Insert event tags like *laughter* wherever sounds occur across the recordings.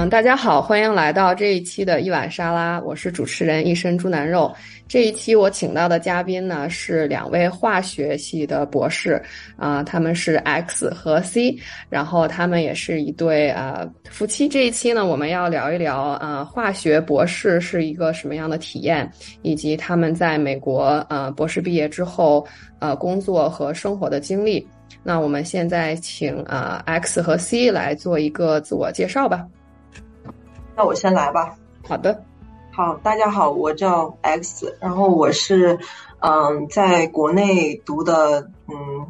嗯，大家好，欢迎来到这一期的一碗沙拉，我是主持人一身猪腩肉。这一期我请到的嘉宾呢是两位化学系的博士，啊，他们是 X 和 C，然后他们也是一对啊夫妻。这一期呢，我们要聊一聊啊化学博士是一个什么样的体验，以及他们在美国呃博士毕业之后呃工作和生活的经历。那我们现在请啊 X 和 C 来做一个自我介绍吧。那我先来吧。好的，好，大家好，我叫 X，然后我是嗯，在国内读的嗯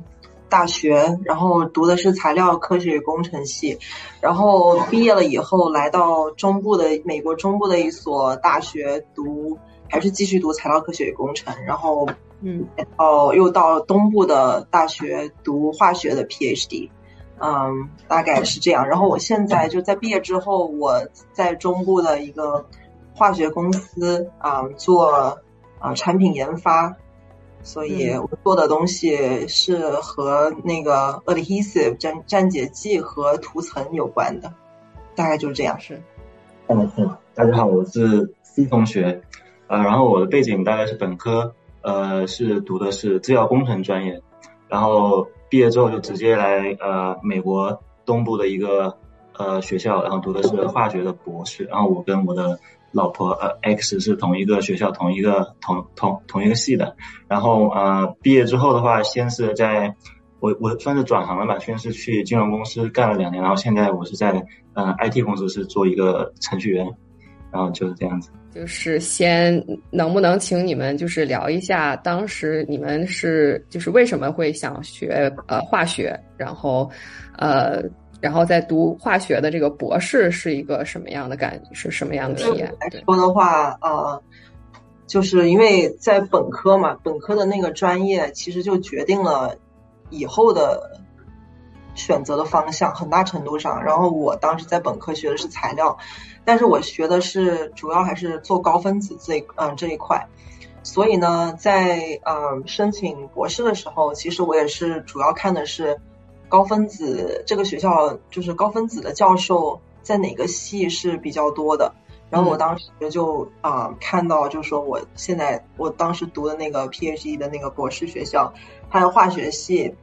大学，然后读的是材料科学与工程系，然后毕业了以后来到中部的美国中部的一所大学读，还是继续读材料科学与工程，然后嗯，哦，又到东部的大学读化学的 PhD。嗯，大概是这样。然后我现在就在毕业之后，我在中部的一个化学公司啊做啊产品研发，所以我做的东西是和那个 adhesive 粘粘结剂和涂层有关的，大概就是这样。是，嗯嗯，大家好，我是 C 同学，呃，然后我的背景大概是本科，呃，是读的是制药工程专业，然后。毕业之后就直接来呃美国东部的一个呃学校，然后读的是化学的博士。然后我跟我的老婆呃 X 是同一个学校同一个同同同一个系的。然后呃毕业之后的话，先是在我我算是转行了吧，先是去金融公司干了两年，然后现在我是在嗯 IT 公司是做一个程序员，然后就是这样子。就是先能不能请你们就是聊一下当时你们是就是为什么会想学呃化学，然后呃然后在读化学的这个博士是一个什么样的感是什么样的体验？来说的话，呃，就是因为在本科嘛，本科的那个专业其实就决定了以后的选择的方向，很大程度上。然后我当时在本科学的是材料。但是我学的是主要还是做高分子这嗯这一块，所以呢，在嗯申请博士的时候，其实我也是主要看的是高分子这个学校就是高分子的教授在哪个系是比较多的。然后我当时就啊看到，就是说我现在我当时读的那个 PhD 的那个博士学校，它的化学系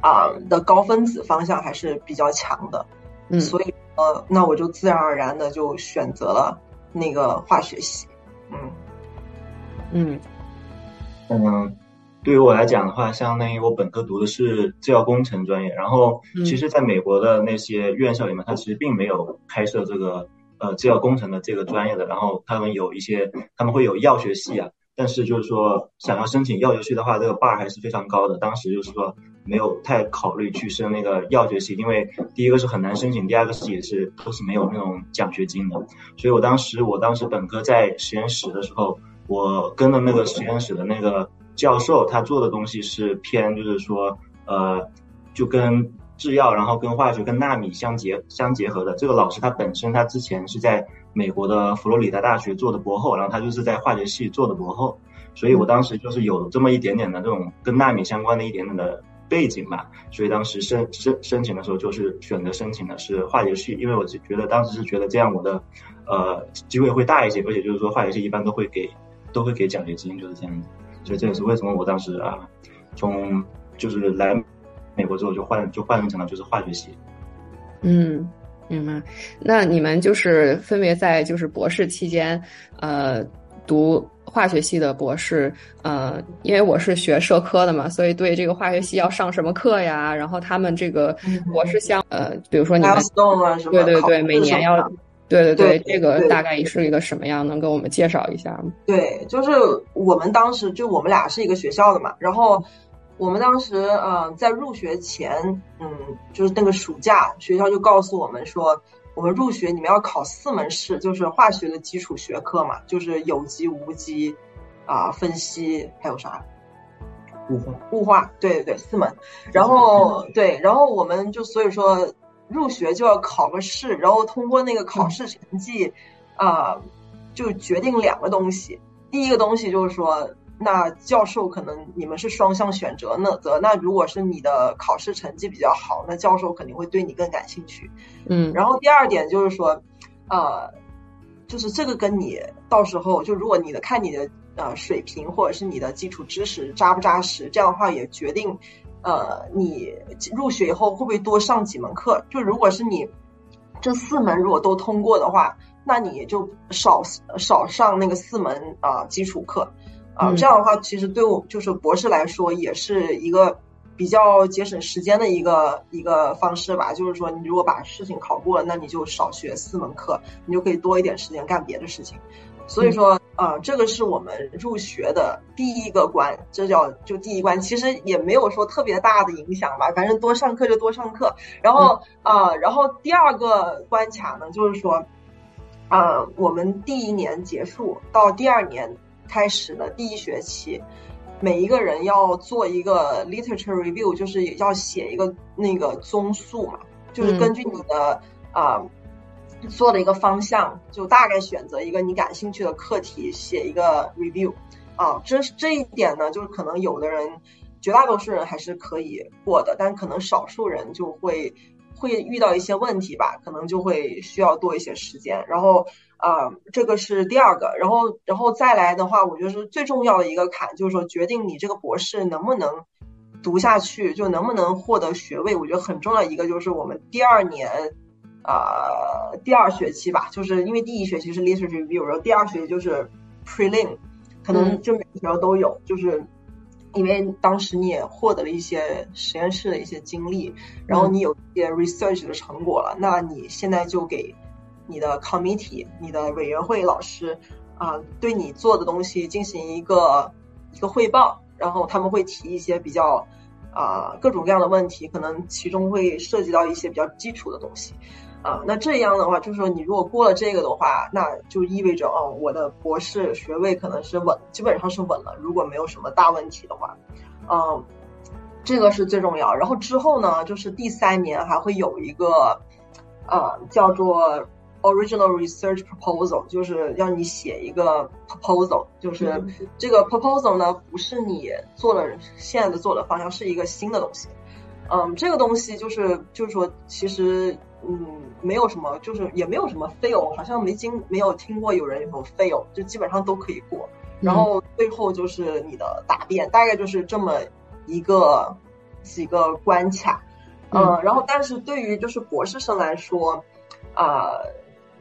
啊的高分子方向还是比较强的，嗯，所以。呃，那我就自然而然的就选择了那个化学系，嗯，嗯，嗯，对于我来讲的话，相当于我本科读的是制药工程专业，然后其实在美国的那些院校里面，它其实并没有开设这个呃制药工程的这个专业的，然后他们有一些他们会有药学系啊。但是就是说，想要申请药学系的话，这个 bar 还是非常高的。当时就是说，没有太考虑去升那个药学系，因为第一个是很难申请，第二个是也是都是没有那种奖学金的。所以我当时，我当时本科在实验室的时候，我跟的那个实验室的那个教授，他做的东西是偏就是说，呃，就跟制药，然后跟化学、跟纳米相结相结合的。这个老师他本身他之前是在。美国的佛罗里达大学做的博后，然后他就是在化学系做的博后，所以我当时就是有这么一点点的这种跟纳米相关的一点点的背景吧，所以当时申申申请的时候就是选择申请的是化学系，因为我就觉得当时是觉得这样我的呃机会会大一些，而且就是说化学系一般都会给都会给奖学金，就是这样子，所以这也是为什么我当时啊从就是来美国之后就换就换成了就是化学系，嗯。明白，那你们就是分别在就是博士期间，呃，读化学系的博士，呃，因为我是学社科的嘛，所以对这个化学系要上什么课呀，然后他们这个博士项，呃，比如说你们，对对对，每年要，对对对，这个大概是一个什么样？能给我们介绍一下吗？对，就是我们当时就我们俩是一个学校的嘛，然后。我们当时，嗯，在入学前，嗯，就是那个暑假，学校就告诉我们说，我们入学你们要考四门试，就是化学的基础学科嘛，就是有机、无机，啊，分析，还有啥？物化。物化，对对对，四门。然后对，然后我们就所以说入学就要考个试，然后通过那个考试成绩，啊，就决定两个东西。第一个东西就是说。那教授可能你们是双向选择呢？则那如果是你的考试成绩比较好，那教授肯定会对你更感兴趣。嗯，然后第二点就是说，呃，就是这个跟你到时候就如果你的看你的呃水平或者是你的基础知识扎不扎实，这样的话也决定呃你入学以后会不会多上几门课。就如果是你这四门如果都通过的话，那你就少少上那个四门啊基础课啊，这样的话其实对我就是博士来说也是一个。比较节省时间的一个一个方式吧，就是说，你如果把事情考过了，那你就少学四门课，你就可以多一点时间干别的事情。所以说，呃，这个是我们入学的第一个关，这叫就第一关。其实也没有说特别大的影响吧，反正多上课就多上课。然后啊，然后第二个关卡呢，就是说，啊，我们第一年结束到第二年开始的第一学期。每一个人要做一个 literature review，就是要写一个那个综述嘛，就是根据你的啊做的一个方向，就大概选择一个你感兴趣的课题，写一个 review。啊，这这一点呢，就是可能有的人，绝大多数人还是可以过的，但可能少数人就会会遇到一些问题吧，可能就会需要多一些时间，然后。啊，这个是第二个，然后，然后再来的话，我觉得是最重要的一个坎，就是说决定你这个博士能不能读下去，就能不能获得学位。我觉得很重要一个就是我们第二年，呃，第二学期吧，就是因为第一学期是 literature review，然后第二学期就是 prelim，可能就每个学校都有，就是因为当时你也获得了一些实验室的一些经历，然后你有一些 research 的成果了，那你现在就给。你的 committee，你的委员会老师啊，对你做的东西进行一个一个汇报，然后他们会提一些比较啊各种各样的问题，可能其中会涉及到一些比较基础的东西啊。那这样的话，就是说你如果过了这个的话，那就意味着哦，我的博士学位可能是稳，基本上是稳了。如果没有什么大问题的话，嗯，这个是最重要。然后之后呢，就是第三年还会有一个啊叫做。Original research proposal 就是要你写一个 proposal，就是这个 proposal 呢不是你做了现在的做的方向，是一个新的东西。嗯，这个东西就是就是说，其实嗯没有什么，就是也没有什么 fail，好像没经没有听过有人有 fail，就基本上都可以过。然后最后就是你的答辩，大概就是这么一个几个关卡。嗯，然后但是对于就是博士生来说，啊。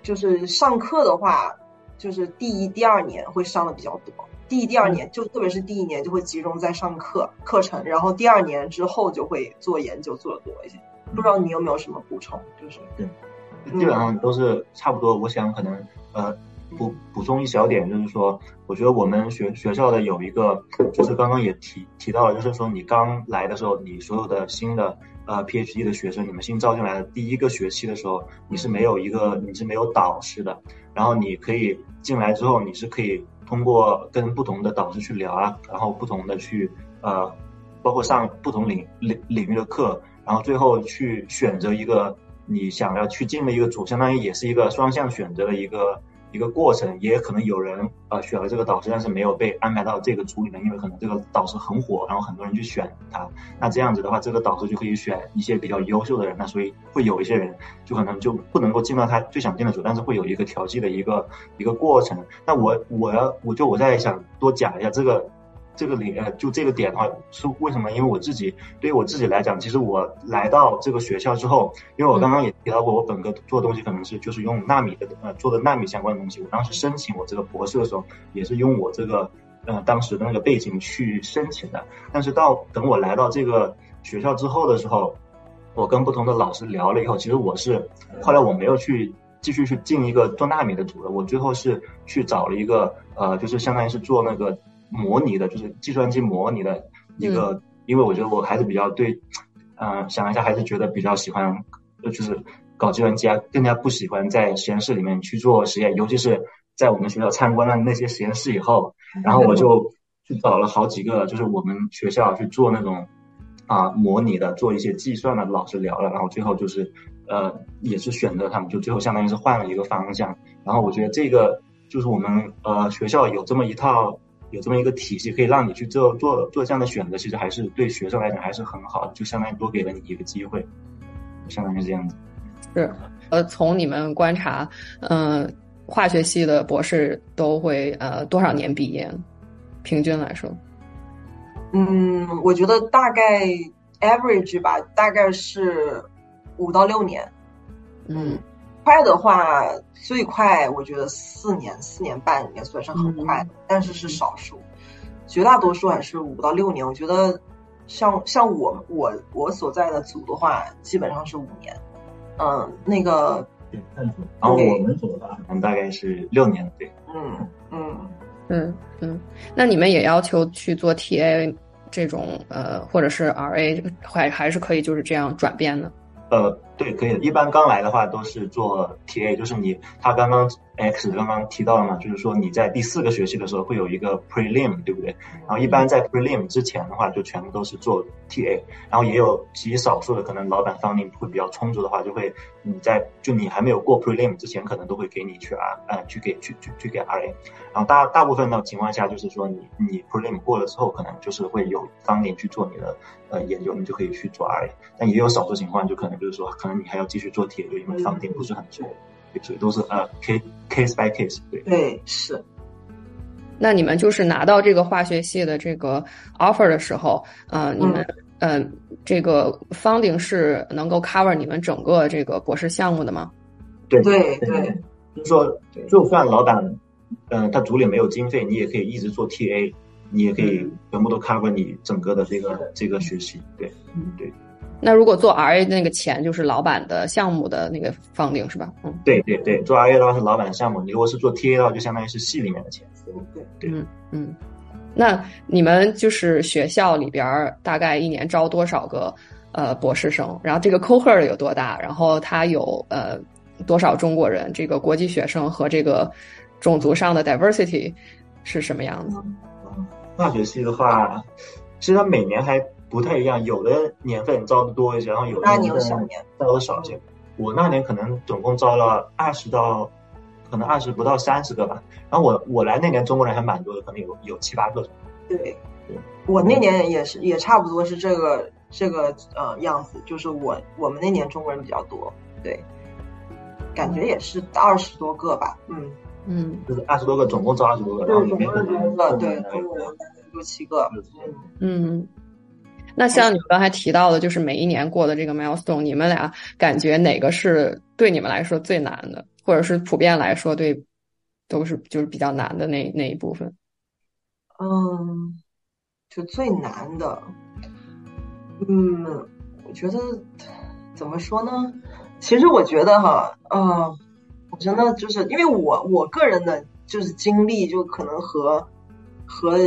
就是上课的话，就是第一、第二年会上的比较多。第一、第二年就特别是第一年就会集中在上课课程，然后第二年之后就会做研究做的多一些。不知道你有没有什么补充？就是对，基本上都是差不多。我想可能呃补补充一小点，就是说，我觉得我们学学校的有一个，就是刚刚也提提到了，就是说你刚来的时候，你所有的新的。呃，PhD 的学生，你们新招进来的第一个学期的时候，你是没有一个，你是没有导师的。然后你可以进来之后，你是可以通过跟不同的导师去聊啊，然后不同的去呃，包括上不同领领领域的课，然后最后去选择一个你想要去进的一个组，相当于也是一个双向选择的一个。一个过程，也可能有人呃选了这个导师，但是没有被安排到这个组里面，因为可能这个导师很火，然后很多人去选他。那这样子的话，这个导师就可以选一些比较优秀的人，那所以会有一些人就可能就不能够进到他最想进的组，但是会有一个调剂的一个一个过程。那我我要我就我在想多讲一下这个。这个里呃，就这个点的话，是为什么？因为我自己对于我自己来讲，其实我来到这个学校之后，因为我刚刚也提到过，我本科做的东西可能是就是用纳米的呃做的纳米相关的东西。我当时申请我这个博士的时候，也是用我这个呃当时的那个背景去申请的。但是到等我来到这个学校之后的时候，我跟不同的老师聊了以后，其实我是后来我没有去继续去进一个做纳米的组了，我最后是去找了一个呃，就是相当于是做那个。模拟的，就是计算机模拟的一个，因为我觉得我还是比较对，嗯，想一下还是觉得比较喜欢，就是搞计算机啊，更加不喜欢在实验室里面去做实验，尤其是在我们学校参观了那些实验室以后，然后我就 *laughs* 去找了好几个，就是我们学校去做那种啊模拟的，做一些计算的老师聊了，然后最后就是呃也是选择他们，就最后相当于是换了一个方向，然后我觉得这个就是我们呃学校有这么一套。有这么一个体系，可以让你去做做做这样的选择，其实还是对学生来讲还是很好的，就相当于多给了你一个机会，相当于是这样子。是，呃，从你们观察，嗯，化学系的博士都会呃多少年毕业？平均来说，嗯，我觉得大概 average 吧，大概是五到六年。嗯，快的话，最快我觉得四年、四年半也算是很快，但是是少数，绝大多数还是五到六年。我觉得像像我我我所在的组的话，基本上是五年。嗯，那个，然后我们组的话，可能大概是六年，对。嗯嗯嗯嗯，那你们也要求去做 TA 这种呃，或者是 RA，还还是可以就是这样转变的？呃，对，可以。一般刚来的话都是做 TA，就是你他刚刚 X 刚刚提到了嘛，就是说你在第四个学期的时候会有一个 Prelim，对不对？然后一般在 Prelim 之前的话，就全部都是做 TA，然后也有极少数的可能老板 funding 会比较充足的话，就会你在就你还没有过 Prelim 之前，可能都会给你去 R 呃去给去去去给 RA，然后大大部分的情况下就是说你你 Prelim 过了之后，可能就是会有 funding 去做你的呃研究，你就可以去做 RA，但也有少数情况就可能。就是说，可能你还要继续做铁路，因为房顶不是很多，所以都是呃 case case by case，对。对是。那你们就是拿到这个化学系的这个 offer 的时候，呃，你们呃这个 funding 是能够 cover 你们整个这个博士项目的吗？对对对，就是说，就算老板嗯他组里没有经费，你也可以一直做 TA，你也可以全部都 cover 你整个的这个这个学习，对，嗯。对。那如果做 RA 那个钱就是老板的项目的那个放定是吧？嗯，对对对，做 RA 的话是老板的项目，你如果是做 TA 的话，就相当于是系里面的钱。对对，嗯嗯。那你们就是学校里边大概一年招多少个呃博士生？然后这个 cohort 有多大？然后它有呃多少中国人？这个国际学生和这个种族上的 diversity 是什么样子？化学系的话，其实它每年还。不太一样，有的年份招的多一些，然后有的年份招的少一些。我那年可能总共招了二十到，可能二十不到三十个吧。然后我我来那年中国人还蛮多的，可能有有七八个。对，我那年也是也差不多是这个这个呃样子，就是我我们那年中国人比较多，对，感觉也是二十多个吧，嗯。嗯，就是二十多个，总共招二十多个，然后里面个对，中国人六七个，嗯。那像你刚才提到的，就是每一年过的这个 milestone，你们俩感觉哪个是对你们来说最难的，或者是普遍来说对都是就是比较难的那那一部分？嗯，就最难的，嗯，我觉得怎么说呢？其实我觉得哈，嗯，我觉得就是因为我我个人的就是经历，就可能和和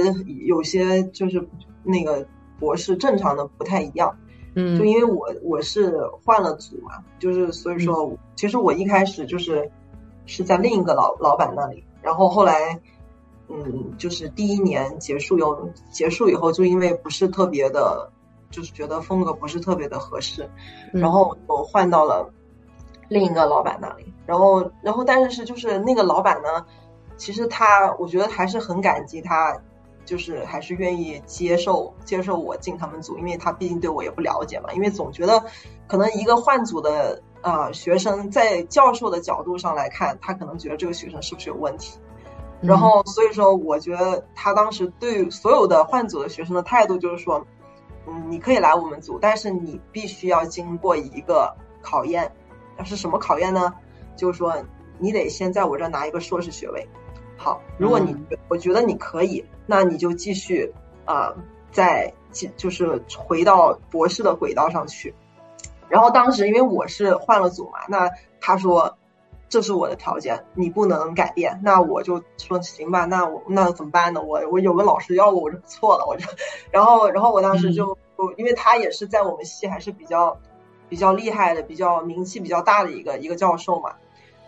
有些就是那个。博士正常的不太一样，嗯，就因为我我是换了组嘛，就是所以说，其实我一开始就是是在另一个老老板那里，然后后来，嗯，就是第一年结束有结束以后，就因为不是特别的，就是觉得风格不是特别的合适，然后我换到了另一个老板那里，然后然后但是是就是那个老板呢，其实他我觉得还是很感激他。就是还是愿意接受接受我进他们组，因为他毕竟对我也不了解嘛。因为总觉得可能一个换组的呃学生，在教授的角度上来看，他可能觉得这个学生是不是有问题。然后所以说，我觉得他当时对所有的换组的学生的态度就是说，嗯，你可以来我们组，但是你必须要经过一个考验。是什么考验呢？就是说你得先在我这儿拿一个硕士学位。好，如果你我觉得你可以，那你就继续啊，再就是回到博士的轨道上去。然后当时因为我是换了组嘛，那他说这是我的条件，你不能改变。那我就说行吧，那我那怎么办呢？我我有个老师要我，我就错了，我就然后然后我当时就因为他也是在我们系还是比较比较厉害的、比较名气比较大的一个一个教授嘛。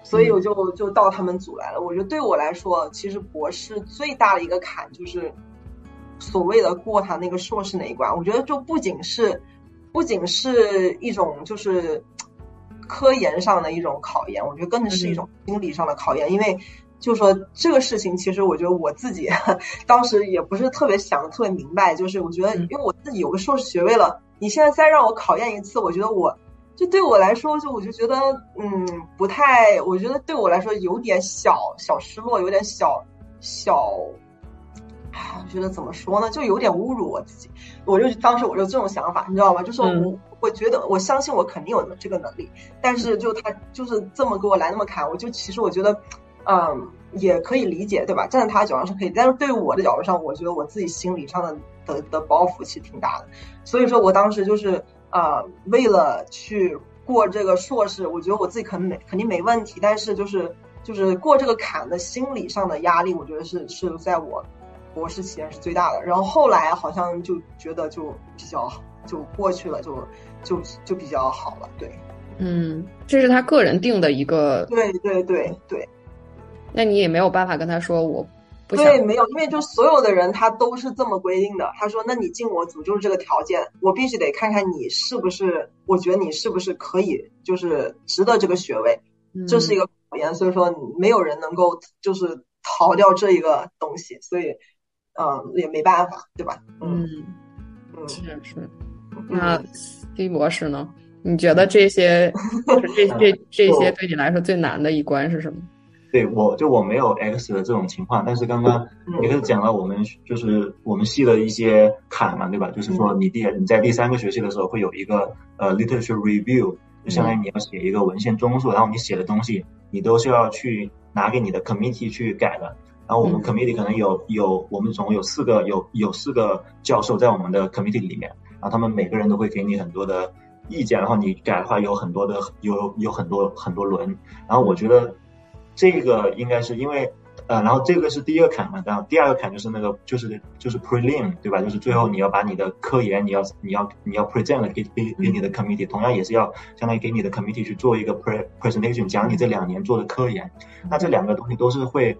所以我就就到他们组来了。我觉得对我来说，其实博士最大的一个坎就是所谓的过他那个硕士那一关。我觉得就不仅是不仅是一种就是科研上的一种考验，我觉得更是一种心理上的考验。因为就说这个事情，其实我觉得我自己当时也不是特别想特别明白。就是我觉得，因为我自己有个硕士学位了，你现在再让我考验一次，我觉得我就对我来说，就我就觉得，嗯，不太，我觉得对我来说有点小小失落，有点小小，啊，我觉得怎么说呢，就有点侮辱我自己。我就当时我就这种想法，你知道吗？就是我我觉得我相信我肯定有这个能力，但是就他就是这么给我来那么砍，我就其实我觉得，嗯，也可以理解，对吧？站在他的角度上是可以，但是对于我的角度上，我觉得我自己心理上的的的包袱其实挺大的，所以说我当时就是。啊，为了去过这个硕士，我觉得我自己肯定没肯定没问题，但是就是就是过这个坎的心理上的压力，我觉得是是在我博士期间是最大的。然后后来好像就觉得就比较就过去了，就就就比较好了。对，嗯，这是他个人定的一个，对对对对。那你也没有办法跟他说我。对，没有，因为就所有的人他都是这么规定的。他说：“那你进我组就是这个条件，我必须得看看你是不是，我觉得你是不是可以，就是值得这个学位，这是一个考验。所以说，没有人能够就是逃掉这一个东西，所以，嗯，也没办法，对吧？嗯嗯，是是。那 C 博士呢？你觉得这些 *laughs* 这这这些对你来说最难的一关是什么？”对，我就我没有 X 的这种情况，但是刚刚你是讲了我们就是我们系的一些坎嘛，对吧？就是说你第你在第三个学期的时候会有一个呃 literature review，就相当于你要写一个文献综述，然后你写的东西你都是要去拿给你的 committee 去改的。然后我们 committee 可能有有我们总共有四个有有四个教授在我们的 committee 里面，然后他们每个人都会给你很多的意见，然后你改的话有很多的有有很多很多轮，然后我觉得。这个应该是因为，呃，然后这个是第一个坎嘛，然后第二个坎就是那个就是就是 prelim 对吧？就是最后你要把你的科研你要你要你要 present 给给给你的 committee，同样也是要相当于给你的 committee 去做一个 pre presentation，讲你这两年做的科研。那这两个东西都是会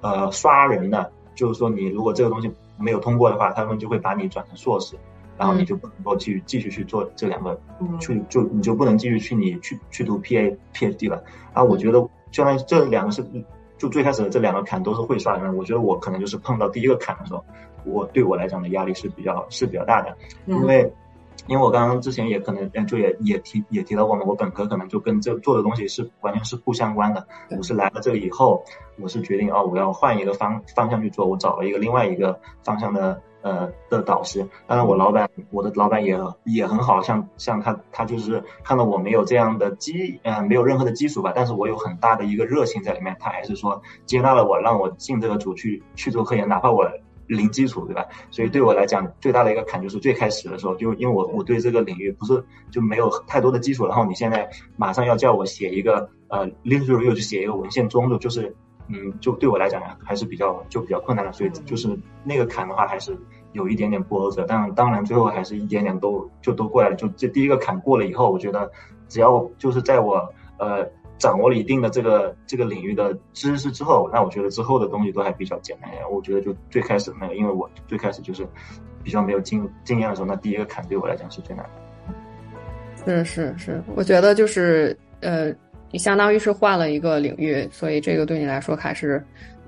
呃刷人的，就是说你如果这个东西没有通过的话，他们就会把你转成硕士，然后你就不能够继续继续去做这两个，去就你就不能继续去你去去读 P A P H D 了。然后我觉得。相当于这两个是，就最开始的这两个坎都是会刷人。我觉得我可能就是碰到第一个坎的时候，我对我来讲的压力是比较是比较大的，因为因为我刚刚之前也可能就也也提也提到过嘛，我本科可能就跟这做的东西是完全是不相关的。我是来了这个以后，我是决定哦，我要换一个方方向去做，我找了一个另外一个方向的。呃的导师，当然我老板，我的老板也也很好，像像他他就是看到我没有这样的基，嗯，没有任何的基础吧，但是我有很大的一个热情在里面，他还是说接纳了我，让我进这个组去去做科研，哪怕我零基础，对吧？所以对我来讲，最大的一个坎就是最开始的时候，就因为我我对这个领域不是就没有太多的基础，然后你现在马上要叫我写一个呃 literature review，就写一个文献综述，就是。嗯，就对我来讲还是比较就比较困难的，所以就是那个坎的话，还是有一点点波折。但当然最后还是一点点都就都过来了。就这第一个坎过了以后，我觉得只要就是在我呃掌握了一定的这个这个领域的知识之后，那我觉得之后的东西都还比较简单。我觉得就最开始那个，因为我最开始就是比较没有经经验的时候，那第一个坎对我来讲是最难的。是是是，我觉得就是呃。你相当于是换了一个领域，所以这个对你来说还是，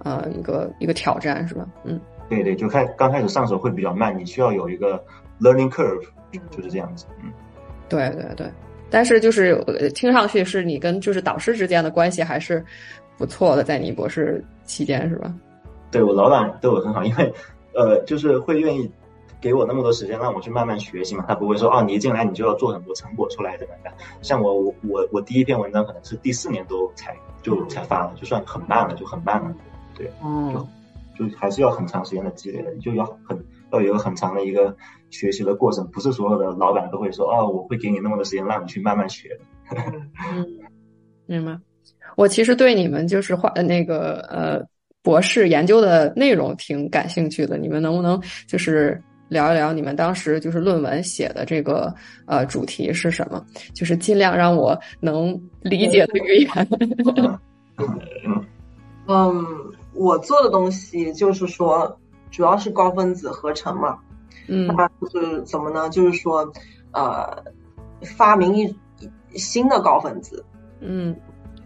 呃，一个一个挑战，是吧？嗯，对对，就开刚开始上手会比较慢，你需要有一个 learning curve，就是这样子。嗯，对对对，但是就是听上去是你跟就是导师之间的关系还是不错的，在你博士期间，是吧？对我老板对我很好，因为呃，就是会愿意。给我那么多时间让我去慢慢学习嘛，他不会说哦，你一进来你就要做很多成果出来怎么样。像我我我我第一篇文章可能是第四年都才就才发了，就算很慢了，就很慢了。对，嗯，就还是要很长时间的积累的，就要很要有一个很长的一个学习的过程，不是所有的老板都会说哦，我会给你那么多时间让你去慢慢学。嗯，*laughs* 明白。我其实对你们就是画那个呃博士研究的内容挺感兴趣的，你们能不能就是？聊一聊你们当时就是论文写的这个呃主题是什么？就是尽量让我能理解的语言。*laughs* 嗯，我做的东西就是说，主要是高分子合成嘛。嗯，就是怎么呢？就是说，呃，发明一新的高分子。嗯，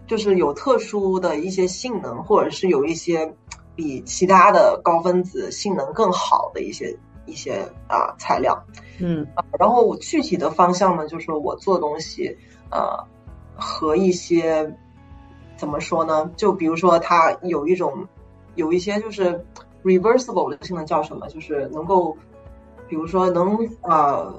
就是有特殊的一些性能，或者是有一些比其他的高分子性能更好的一些。一些啊材料。嗯啊，然后我具体的方向呢，就是我做东西，呃，和一些怎么说呢？就比如说它有一种有一些就是 reversible 的性能叫什么？就是能够，比如说能呃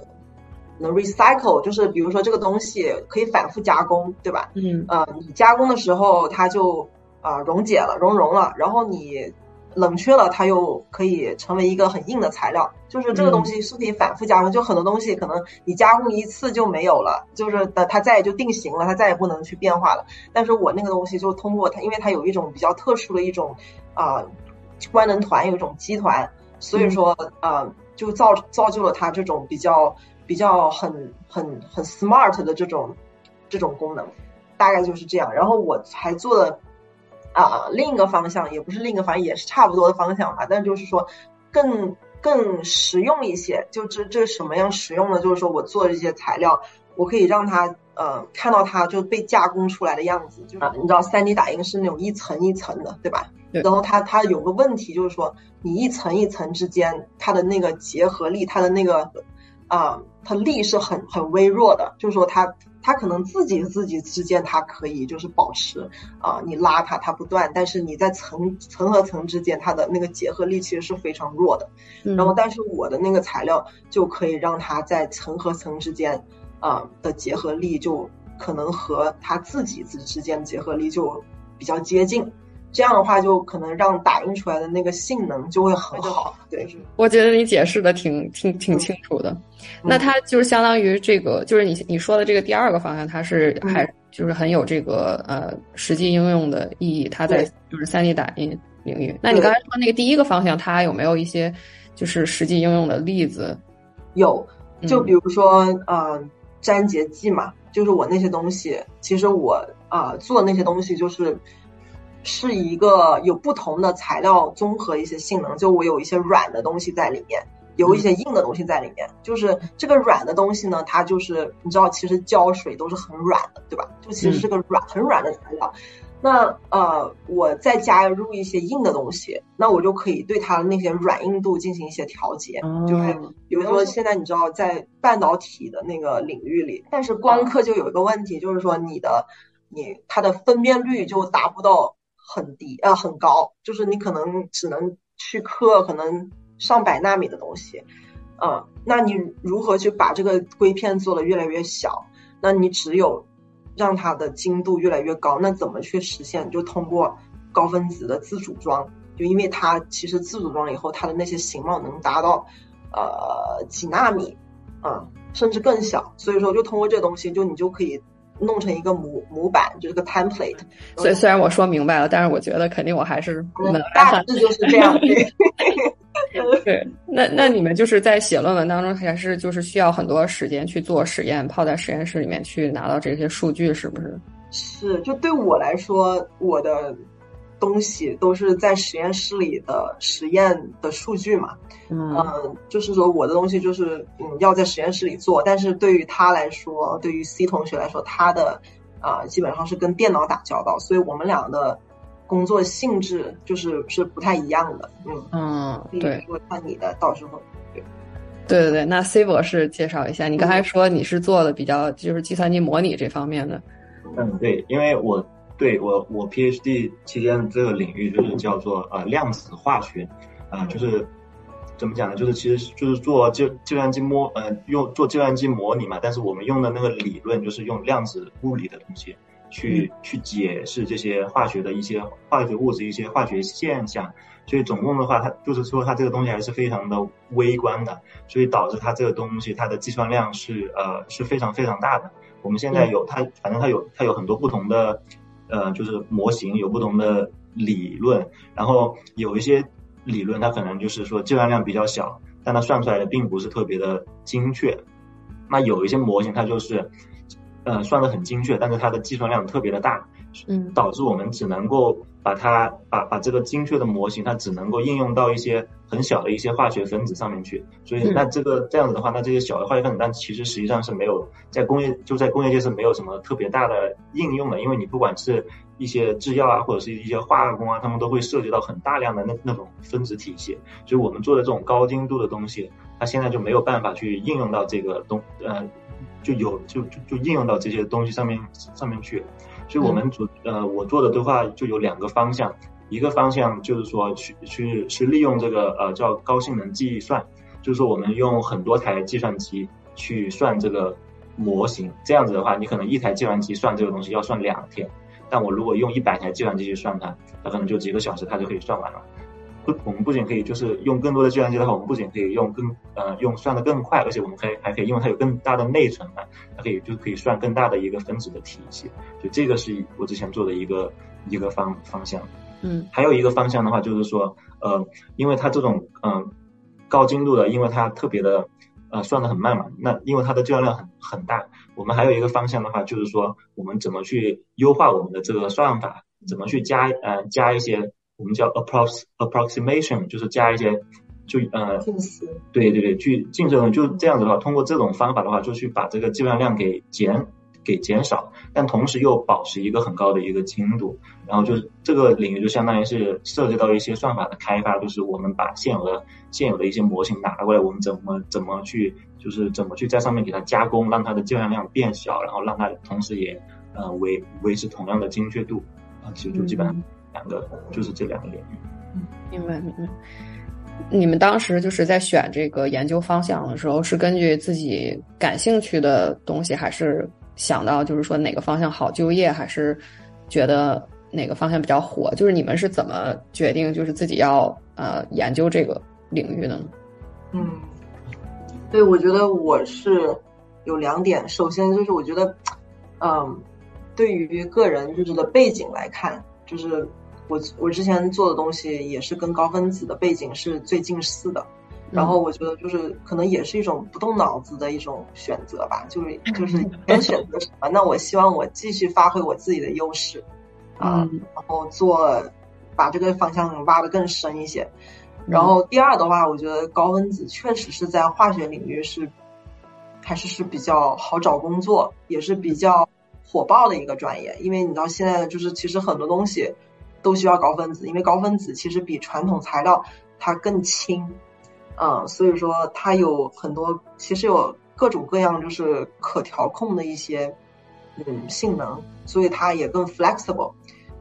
能 recycle，就是比如说这个东西可以反复加工，对吧？嗯呃，你加工的时候它就啊、溶解了，熔融了，然后你冷却了，它又可以成为一个很硬的材料。就是这个东西是可以反复加工，就很多东西可能你加工一次就没有了，就是的它再也就定型了，它再也不能去变化了。但是我那个东西就通过它，因为它有一种比较特殊的一种啊、官能团，有一种基团，所以说呃就造造就了它这种比较比较很很很 smart 的这种这种功能，大概就是这样。然后我还做了啊、另一个方向，也不是另一个方向，也是差不多的方向吧，但就是说更更实用一些。就这这什么样实用呢？就是说我做这些材料，我可以让它呃看到它就被加工出来的样子，就是你知道三 D 打印是那种一层一层的，对吧？然后它它有个问题就是说，你一层一层之间它的那个结合力，它的那个啊、它力是很很微弱的，就是说它它可能自己自己之间它可以就是保持啊、你拉它它不断，但是你在层层和层之间它的那个结合力其实是非常弱的。嗯然后，但是我的那个材料就可以让它在层和层之间啊、的结合力就可能和它自己之之间的结合力就比较接近。这样的话，就可能让打印出来的那个性能就会很好。对，我觉得你解释的挺挺挺清楚的。那它就是相当于这个，就是你你说的这个第二个方向，它是嗯还就是很有这个呃实际应用的意义。它在就是三 D 打印领域。那你刚才说那个第一个方向，它有没有一些就是实际应用的例子？有，就嗯比如说，呃，粘结剂嘛，就是我那些东西，其实我啊、呃做那些东西就是是一个有不同的材料综合一些性能，就我有一些软的东西在里面，有一些硬的东西在里面。就是这个软的东西呢，它就是你知道，其实胶水都是很软的，对吧？就其实是个软、很软的材料。那呃，我再加入一些硬的东西，那我就可以对它的那些软硬度进行一些调节，就是哦比如说，现在你知道在半导体的那个领域里，但是光刻就有一个问题，就是说你的你它的分辨率就达不到很低呃很高，就是你可能只能去刻可能上百纳米的东西，嗯，那你如何去把这个硅片做得越来越小？那你只有让它的精度越来越高，那怎么去实现？就通过高分子的自组装，就因为它其实自组装了以后，它的那些形貌能达到呃几纳米，啊、甚至更小。所以说，就通过这东西，就你就可以弄成一个模模板，就是个 template。所以虽然我说明白了，但是我觉得肯定我还是大汉。致就是这样。对对，那那你们就是在写论文当中，还是就是需要很多时间去做实验，泡在实验室里面去拿到这些数据，是不是？是，就对我来说，我的东西都是在实验室里的实验的数据嘛。嗯嗯，就是说我的东西就是嗯要在实验室里做，但是对于他来说，对于 C 同学来说，他的啊、基本上是跟电脑打交道，所以我们俩的工作性质就是是不太一样的。嗯，嗯，对我看你的到时候。对对对。那 C 博士介绍一下，你刚才说你是做的比较就是计算机模拟这方面的。嗯，对，因为我对我我 PhD 期间这个领域就是叫做呃量子化学，啊、就是怎么讲呢？就是其实就是做计计算机模呃用做计算机模拟嘛，但是我们用的那个理论就是用量子物理的东西去、去解释这些化学的一些化学物质一些化学现象。所以总共的话，它就是说它这个东西还是非常的微观的，所以导致它这个东西它的计算量是呃是非常非常大的。我们现在有它，反正它有它有很多不同的呃就是模型，有不同的理论，然后有一些理论它可能就是说计算量比较小，但它算出来的并不是特别的精确。那有一些模型它就是呃算的很精确，但是它的计算量特别的大，嗯导致我们只能够把把它把把这个精确的模型，它只能够应用到一些很小的一些化学分子上面去。所以那这个这样子的话，那这些小的化学分子，但其实实际上是没有在工业就在工业界是没有什么特别大的应用的，因为你不管是一些制药啊，或者是一些化工啊，他们都会涉及到很大量的那那种分子体系。所以我们做的这种高精度的东西，它现在就没有办法去应用到这个东呃，就有就就就应用到这些东西上面上面去。所以我们主呃，我做的的话就有两个方向，一个方向就是说去去是利用这个呃叫高性能计算，就是说我们用很多台计算机去算这个模型，这样子的话，你可能一台计算机算这个东西要算两天，但我如果用一百台计算机去算它，它可能就几个小时它就可以算完了。我们不仅可以就是用更多的计算机的话，我们不仅可以用更呃用算的更快，而且我们可以还可以，因为它有更大的内存嘛，它可以就可以算更大的一个分子的体系。就这个是我之前做的一个一个方方向。嗯，还有一个方向的话就是说，呃，因为它这种嗯高精度的，因为它特别的呃算的很慢嘛，那因为它的计算量很很大，我们还有一个方向的话就是说，我们怎么去优化我们的这个算法，怎么去加呃加一些。我们叫 approx approximation，就是加一些，就呃，对对对，去近似就这样子的话，通过这种方法的话，就去把这个计算量给减给减少，但同时又保持一个很高的一个精度。然后就是这个领域就相当于是涉及到一些算法的开发，就是我们把现有的现有的一些模型拿过来，我们怎么怎么去，就是怎么去在上面给它加工，让它的计算量变小，然后让它同时也呃维维持同样的精确度啊，其实就基本上。两个就是这两个领域，嗯，明白明白。你们当时就是在选这个研究方向的时候，是根据自己感兴趣的东西，还是想到就是说哪个方向好就业，还是觉得哪个方向比较火？就是你们是怎么决定就是自己要呃研究这个领域的呢？嗯，对，我觉得我是有两点，首先就是我觉得，嗯，对于个人就是的背景来看，就是。我我之前做的东西也是跟高分子的背景是最近似的，然后我觉得就是可能也是一种不动脑子的一种选择吧，就是 *laughs* 就是先选择什么，那我希望我继续发挥我自己的优势，啊，然后做把这个方向挖得更深一些。然后第二的话，我觉得高分子确实是在化学领域是还是是比较好找工作，也是比较火爆的一个专业，因为你知道现在就是其实很多东西。都需要高分子，因为高分子其实比传统材料它更轻，嗯，所以说它有很多，其实有各种各样就是可调控的一些嗯性能，所以它也更 flexible，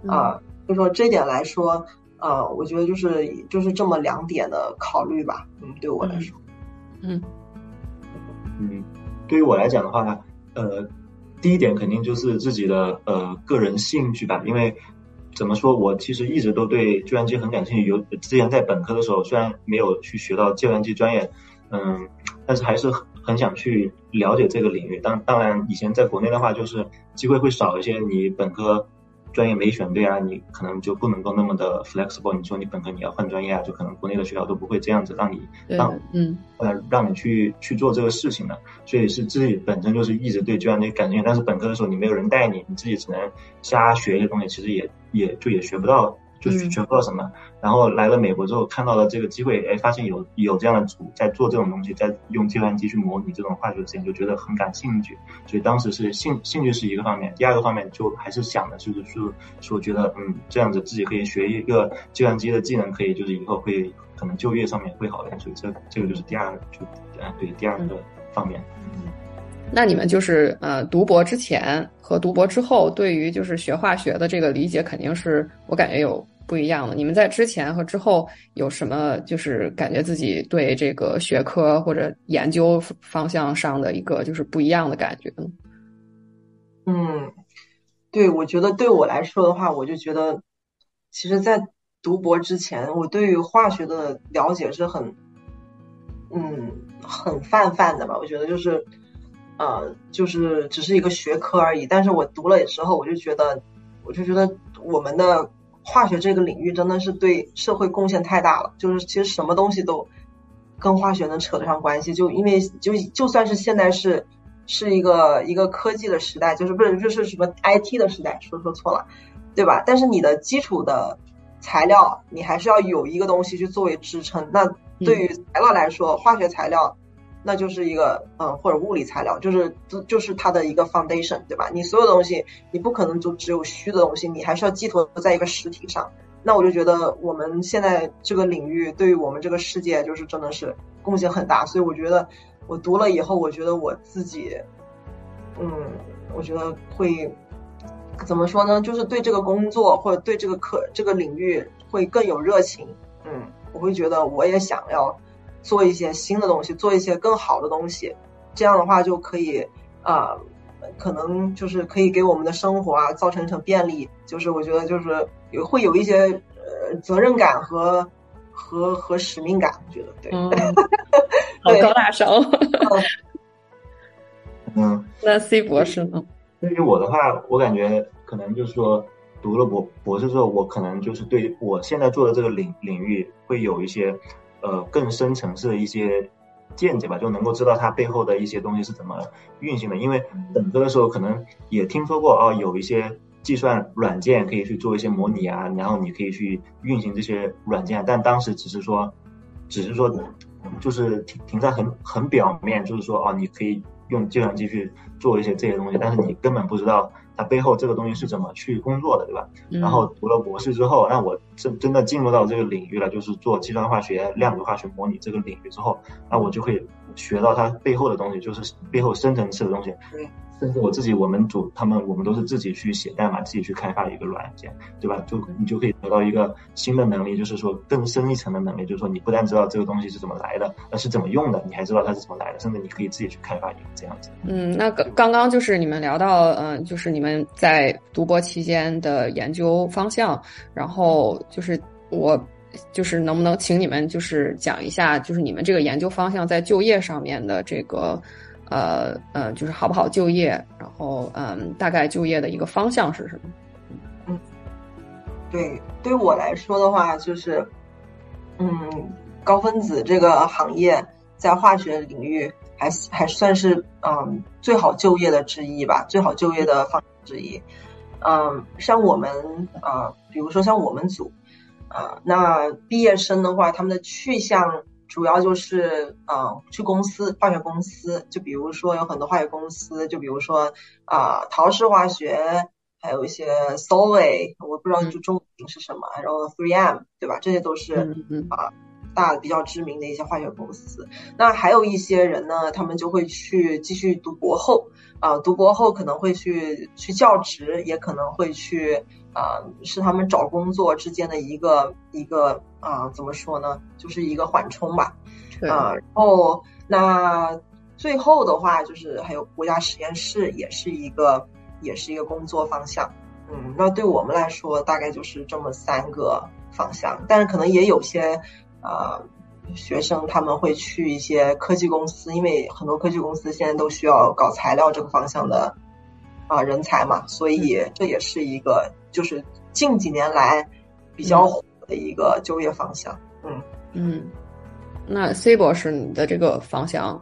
啊，就说这点来说，呃，我觉得就是就是这么两点的考虑吧，嗯，对我来说，嗯。嗯，对于我来讲的话，呃，第一点肯定就是自己的呃个人兴趣吧，因为。怎么说？我其实一直都对计算机很感兴趣。有之前在本科的时候，虽然没有去学到计算机专业，嗯，但是还是很很想去了解这个领域。当当然，以前在国内的话，就是机会会少一些。你本科。专业没选对啊，你可能就不能够那么的 flexible。你说你本科你要换专业啊，就可能国内的学校都不会这样子让你让嗯呃让你去去做这个事情的。所以是自己本身就是一直对计算机感兴趣，但是本科的时候你没有人带你，你自己只能瞎学一些东西，其实也也就也学不到。就是学不到什么，然后来了美国之后看到了这个机会，哎，发现有有这样的组在做这种东西，在用计算机去模拟这种化学实验，就觉得很感兴趣。所以当时是兴兴趣是一个方面，第二个方面就还是想的就是说说觉得嗯这样子自己可以学一个计算机的技能，可以就是以后会可能就业上面会好一点。所以这这个就是第二就啊对第二个方面。那你们就是呃，读博之前和读博之后，对于就是学化学的这个理解，肯定是我感觉有不一样的。你们在之前和之后有什么就是感觉自己对这个学科或者研究方向上的一个就是不一样的感觉呢？嗯，对，我觉得对我来说的话，我就觉得，其实，在读博之前，我对于化学的了解是很，嗯，很泛泛的吧。我觉得就是。呃，就是只是一个学科而已。但是我读了之后，我就觉得，我就觉得我们的化学这个领域真的是对社会贡献太大了。就是其实什么东西都跟化学能扯得上关系。就因为就就算是现在是是一个一个科技的时代，就是不是就是什么 IT 的时代，说说错了。对吧？但是你的基础的材料，你还是要有一个东西去作为支撑。那对于材料来说，化学材料。那就是一个嗯，或者物理材料，就是就就是它的一个 foundation，对吧？你所有东西，你不可能就只有虚的东西，你还是要寄托在一个实体上。那我就觉得我们现在这个领域对于我们这个世界，就是真的是贡献很大。所以我觉得我读了以后，我觉得我自己，嗯，我觉得会怎么说呢？就是对这个工作或者对这个课这个领域会更有热情。嗯，我会觉得我也想要。做一些新的东西，做一些更好的东西，这样的话就可以，呃，可能就是可以给我们的生活啊造成成便利。就是我觉得就是有会有一些呃责任感和和和使命感，我觉得对。*laughs* 好高大上。嗯。那 C 博士呢？对于我的话，我感觉可能就是说，读了博博士之后，我可能就是对我现在做的这个领领域会有一些。呃，更深层次的一些见解吧，就能够知道它背后的一些东西是怎么运行的。因为本科的时候可能也听说过哦，有一些计算软件可以去做一些模拟啊，然后你可以去运行这些软件，但当时只是说，只是说，就是停停在很很表面，就是说哦，你可以用计算机去做一些这些东西，但是你根本不知道。它背后这个东西是怎么去工作的，对吧？然后读了博士之后，那我真真的进入到这个领域了，就是做计算化学、量子化学模拟这个领域之后，那我就会学到它背后的东西，就是背后深层次的东西。甚至我自己，我们组他们，我们都是自己去写代码，自己去开发一个软件，对吧？就你就可以得到一个新的能力，就是说更深一层的能力，就是说你不但知道这个东西是怎么来的，那是怎么用的，你还知道它是怎么来的，甚至你可以自己去开发一个这样子。嗯，那刚刚刚就是你们聊到，嗯，就是你们在读博期间的研究方向，然后就是我就是能不能请你们就是讲一下，就是你们这个研究方向在就业上面的这个。呃呃，就是好不好就业，然后嗯，大概就业的一个方向是什么？嗯，对，对我来说的话，就是嗯，高分子这个行业在化学领域还还算是嗯最好就业的之一吧，最好就业的方之一。嗯，像我们啊，比如说像我们组啊，那毕业生的话，他们的去向。主要就是嗯，去公司化学公司，就比如说有很多化学公司，就比如说啊，陶氏化学，还有一些 Solvay，我不知道就中文名是什么，然后 3M，对吧？这些都是啊大比较知名的一些化学公司。那还有一些人呢，他们就会去继续读博后啊，读博后可能会去去教职，也可能会去。啊，是他们找工作之间的一个一个啊，怎么说呢？就是一个缓冲吧。啊，然后那最后的话，就是还有国家实验室，也是一个也是一个工作方向。嗯，那对我们来说，大概就是这么三个方向。但是可能也有些啊学生他们会去一些科技公司，因为很多科技公司现在都需要搞材料这个方向的啊人才嘛，所以这也是一个。就是近几年来比较火的一个就业方向，嗯。嗯，那 C 博士你的这个方向，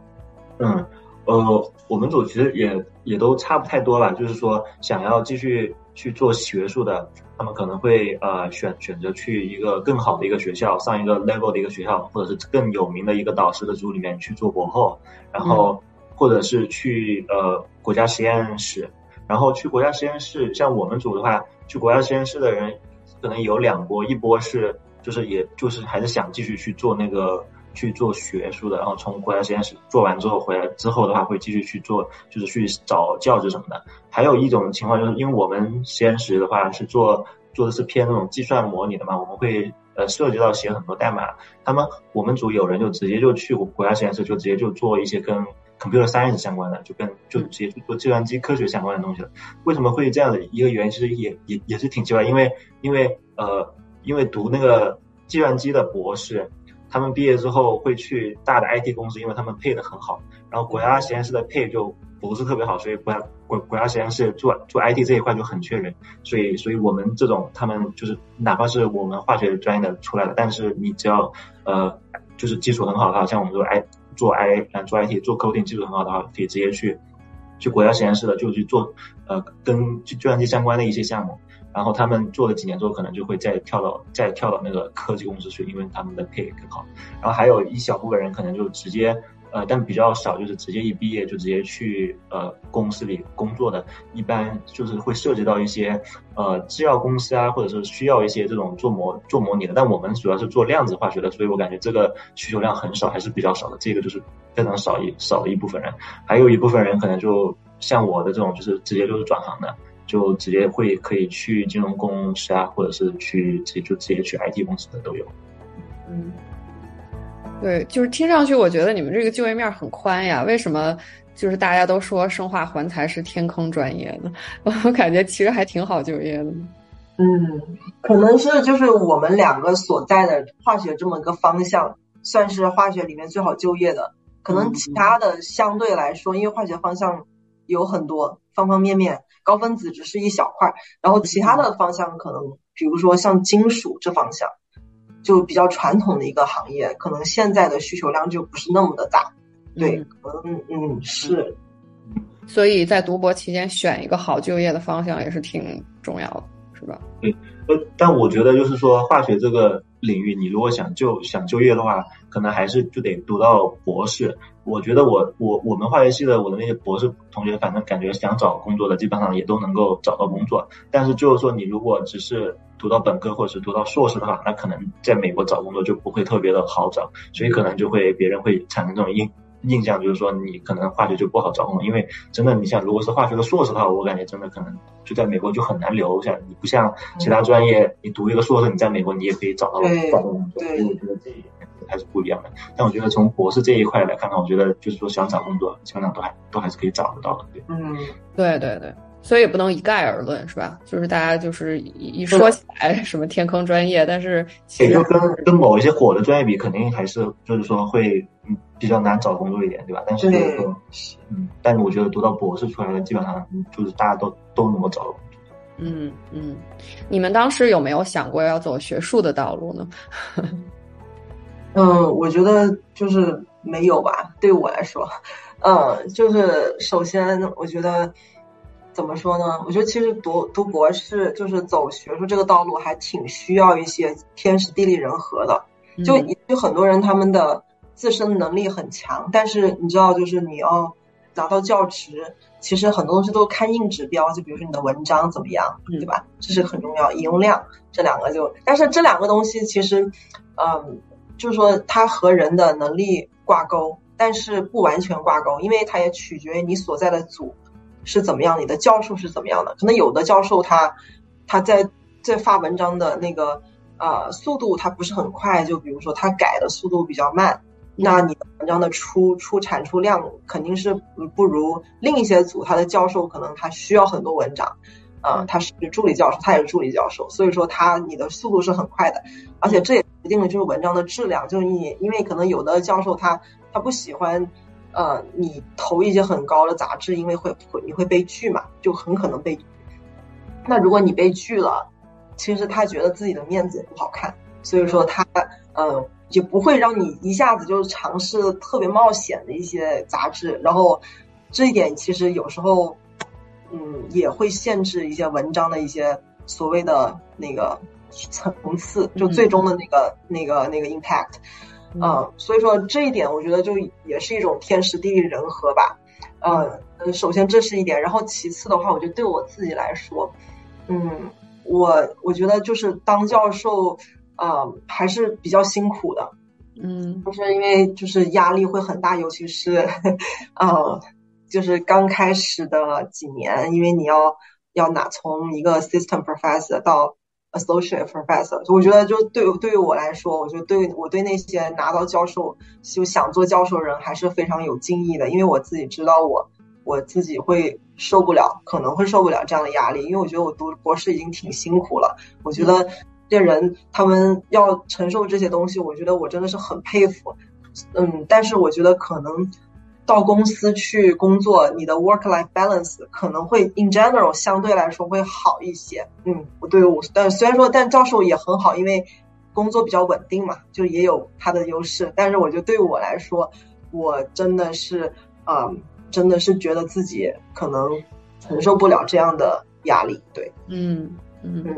嗯呃，我们组其实也也都差不太多吧，就是说想要继续去做学术的，他们可能会呃选选择去一个更好的一个学校，上一个 level 的一个学校，或者是更有名的一个导师的组里面去做博后，然后或者是去呃国家实验室。然后去国家实验室，像我们组的话，去国家实验室的人可能有两波，一波是就是也就是还是想继续去做那个去做学术的，然后从国家实验室做完之后回来之后的话，会继续去做就是去找教职什么的。还有一种情况就是，因为我们实验室的话是做做的是偏那种计算模拟的嘛，我们会呃涉及到写很多代码。他们我们组有人就直接就去国家实验室，就直接就做一些跟。Computer science 相关的，就跟就直接去做计算机科学相关的东西了。为什么会这样的一个原因，其实也也也是挺奇怪，因为因为呃，因为读那个计算机的博士，他们毕业之后会去大的 IT 公司，因为他们配的很好。然后国家实验室的配就不是特别好，所以国家国国家实验室做做 IT 这一块就很缺人。所以所以我们这种他们就是哪怕是我们化学专业的出来的，但是你只要呃就是基础很好的话，像我们做 IT。做 I 嗯做 IT 做 coding 技术很好的话，可以直接去去国家实验室的，就去做呃跟计算机相关的一些项目。然后他们做了几年之后，可能就会再跳到再跳到那个科技公司去，因为他们的配更好。然后还有一小部分人可能就直接。呃，但比较少，就是直接一毕业就直接去呃公司里工作的，一般就是会涉及到一些呃制药公司啊，或者是需要一些这种做模做模拟的。但我们主要是做量子化学的，所以我感觉这个需求量很少，还是比较少的。这个就是非常少一少的一部分人，还有一部分人可能就像我的这种，就是直接就是转行的，就直接会可以去金融公司啊，或者是去直接就直接去 IT 公司的都有。嗯。对，就是听上去，我觉得你们这个就业面很宽呀。为什么就是大家都说生化环材是天坑专业呢？*laughs* 我感觉其实还挺好就业的。嗯，可能是就是我们两个所在的化学这么个方向，算是化学里面最好就业的。可能其他的相对来说，因为化学方向有很多方方面面，高分子只是一小块，然后其他的方向可能，比如说像金属这方向。就比较传统的一个行业，可能现在的需求量就不是那么的大，对，可能嗯是，所以在读博期间选一个好就业的方向也是挺重要的，是吧？对，呃，但我觉得就是说化学这个领域，你如果想就想就业的话，可能还是就得读到博士。我觉得我我我们化学系的我的那些博士同学，反正感觉想找工作的基本上也都能够找到工作，但是就是说你如果只是。读到本科或者是读到硕士的话，那可能在美国找工作就不会特别的好找，所以可能就会别人会产生这种印印象，就是说你可能化学就不好找工作。因为真的，你像如果是化学的硕士的话，我感觉真的可能就在美国就很难留下。你不像其他专业，你读一个硕士，你在美国你也可以找到找到工作。所以我觉得这一点还是不一样的。但我觉得从博士这一块来看看，我觉得就是说想找工作，基本上都还都还是可以找得到的。对，嗯，对对对。所以也不能一概而论，是吧？就是大家就是一说起来什么天坑专业，但是也就跟跟某一些火的专业比，肯定还是就是说会比较难找工作一点，对吧？但是就是说，嗯，但是我觉得读到博士出来的，基本上就是大家都都能够找到工作。嗯嗯，你们当时有没有想过要走学术的道路呢？*laughs* 嗯，我觉得就是没有吧。对我来说，嗯，就是首先我觉得。怎么说呢？我觉得其实读读博士就是走学术这个道路，还挺需要一些天时地利人和的。就就很多人他们的自身能力很强，但是你知道，就是你要拿到教职，其实很多东西都看硬指标。就比如说你的文章怎么样，对吧？这是很重要，引用量这两个就。但是这两个东西其实，嗯，就是说它和人的能力挂钩，但是不完全挂钩，因为它也取决于你所在的组。是怎么样？你的教授是怎么样的？可能有的教授他他在在发文章的那个呃速度他不是很快，就比如说他改的速度比较慢，那你的文章的出出产出量肯定是不如另一些组他的教授可能他需要很多文章，啊，他是助理教授，他也是助理教授，所以说他你的速度是很快的，而且这也决定了就是文章的质量，就是你因为可能有的教授他他不喜欢。呃，你投一些很高的杂志，因为会会你会被拒嘛，就很可能被。那如果你被拒了，其实他觉得自己的面子也不好看，所以说他呃也不会让你一下子就尝试特别冒险的一些杂志。然后这一点其实有时候嗯也会限制一些文章的一些所谓的那个层次，就最终的那个那个那个 impact。嗯，所以说这一点，我觉得就也是一种天时地利人和吧。嗯，首先这是一点，然后其次的话，我觉得对我自己来说，嗯，我我觉得就是当教授，呃，还是比较辛苦的。嗯，就是因为就是压力会很大，尤其是，*laughs* 呃，就是刚开始的几年，因为你要要拿从一个 system professor 到。Associate professor，我觉得就对对于我来说，我觉得对我对那些拿到教授就想做教授人还是非常有敬意的，因为我自己知道我我自己会受不了，可能会受不了这样的压力，因为我觉得我读博士已经挺辛苦了，我觉得这人他们要承受这些东西，我觉得我真的是很佩服，嗯，但是我觉得可能。到公司去工作，你的 work-life balance 可能会 in general 相对来说会好一些。嗯，我对，我但虽然说，但教授也很好，因为工作比较稳定嘛，就也有它的优势。但是我觉得对于我来说，我真的是，嗯，真的是觉得自己可能承受不了这样的压力。对，嗯嗯。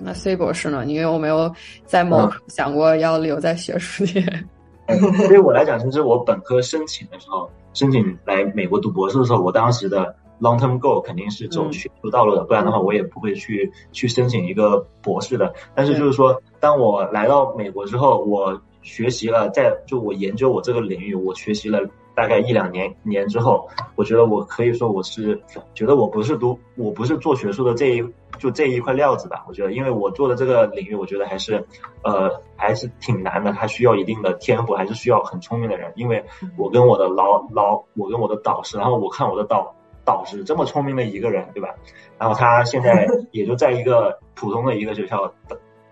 那 C 博士呢？你有没有在某想过要留在学术界？*laughs* 对于我来讲，其实我本科申请的时候，申请来美国读博士的时候，我当时的 long term goal 肯定是走学术道路的，不然的话，我也不会去去申请一个博士的。但是就是说，当我来到美国之后，我学习了，在就我研究我这个领域，我学习了。大概一两年年之后，我觉得我可以说我是觉得我不是读我不是做学术的这一就这一块料子吧。我觉得，因为我做的这个领域，我觉得还是呃还是挺难的，它需要一定的天赋，还是需要很聪明的人。因为我跟我的老老我跟我的导师，然后我看我的导导师这么聪明的一个人，对吧？然后他现在也就在一个普通的一个学校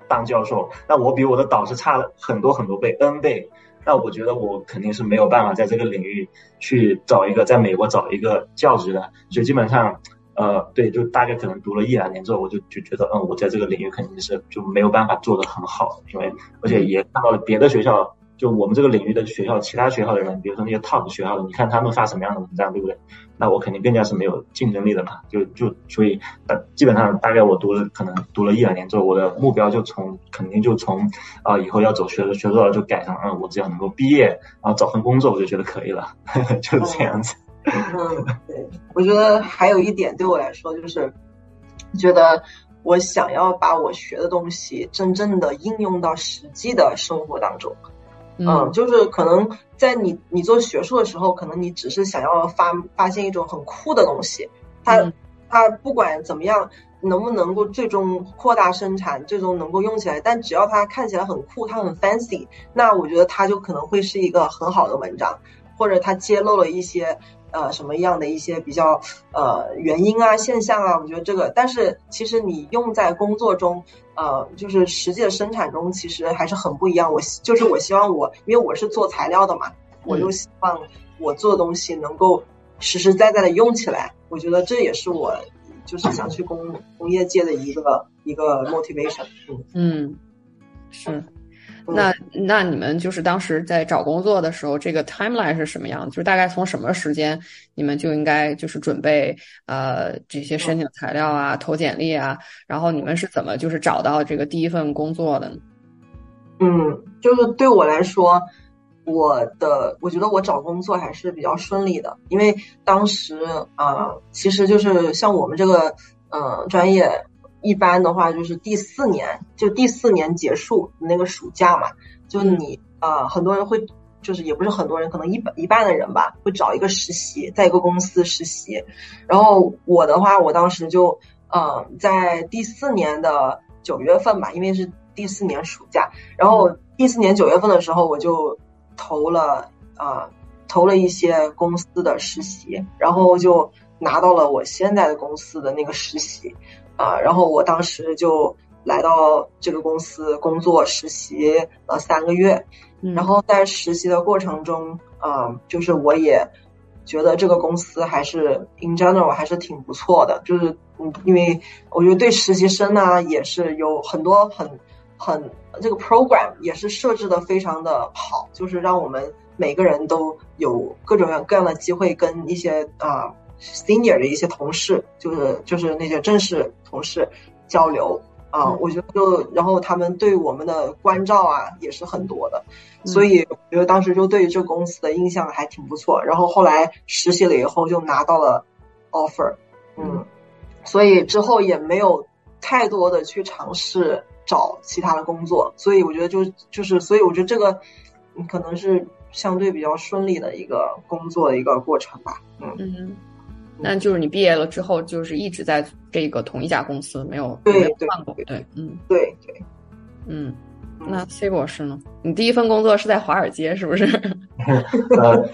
当教授，那我比我的导师差了很多很多倍 n 倍。那我觉得我肯定是没有办法在这个领域去找一个在美国找一个教职的，所以基本上，呃，对，就大概可能读了一两年之后，我就就觉得，嗯，我在这个领域肯定是就没有办法做得很好，因为而且也看到了别的学校。就我们这个领域的学校，其他学校的人，比如说那些 top 学校的，你看他们发什么样的文章，对不对？那我肯定更加是没有竞争力的嘛。就就所以，基本上大概我读了，可能读了一两年之后，我的目标就从肯定就从啊以后要走学术学术了，就改成嗯，我只要能够毕业，然后找份工作，我就觉得可以了，*laughs* 就是这样子。嗯，对，我觉得还有一点对我来说就是，觉得我想要把我学的东西真正的应用到实际的生活当中。嗯，就是可能在你你做学术的时候，可能你只是想要发发现一种很酷的东西，它它不管怎么样，能不能够最终扩大生产，最终能够用起来，但只要它看起来很酷，它很 fancy，那我觉得它就可能会是一个很好的文章，或者它揭露了一些。呃，什么样的一些比较呃原因啊、现象啊？我觉得这个，但是其实你用在工作中，呃，就是实际的生产中，其实还是很不一样。我就是我希望我，因为我是做材料的嘛，我就希望我做的东西能够实实在在的用起来。我觉得这也是我就是想去工工业界的一个一个 motivation。嗯嗯，是。那那你们就是当时在找工作的时候，这个 timeline 是什么样？就是大概从什么时间你们就应该就是准备呃这些申请材料啊、投简历啊，然后你们是怎么就是找到这个第一份工作的呢？嗯，就是对我来说，我的我觉得我找工作还是比较顺利的，因为当时啊，其实就是像我们这个嗯专业。一般的话就是第四年，就第四年结束那个暑假嘛，就你呃，很多人会，就是也不是很多人，可能一半一半的人吧，会找一个实习，在一个公司实习。然后我的话，我当时就嗯，在第四年的九月份吧，因为是第四年暑假，然后第四年九月份的时候，我就投了啊，投了一些公司的实习，然后就拿到了我现在的公司的那个实习。啊，然后我当时就来到这个公司工作实习了三个月，然后在实习的过程中，啊，就是我也觉得这个公司还是 in general 还是挺不错的，就是嗯，因为我觉得对实习生呢也是有很多很很这个 program 也是设置的非常的好，就是让我们每个人都有各种各样的机会跟一些啊。Senior 的一些同事，就是就是那些正式同事交流啊，我觉得就然后他们对我们的关照啊也是很多的，所以我觉得当时就对这个公司的印象还挺不错。然后后来实习了以后就拿到了 offer，嗯，所以之后也没有太多的去尝试找其他的工作，所以我觉得就就是所以我觉得这个可能是相对比较顺利的一个工作的一个过程吧，嗯。那就是你毕业了之后，就是一直在这个同一家公司，没有没有换过，对，嗯，对对，嗯，那 C 博士呢？你第一份工作是在华尔街，是不是？*laughs* 呃，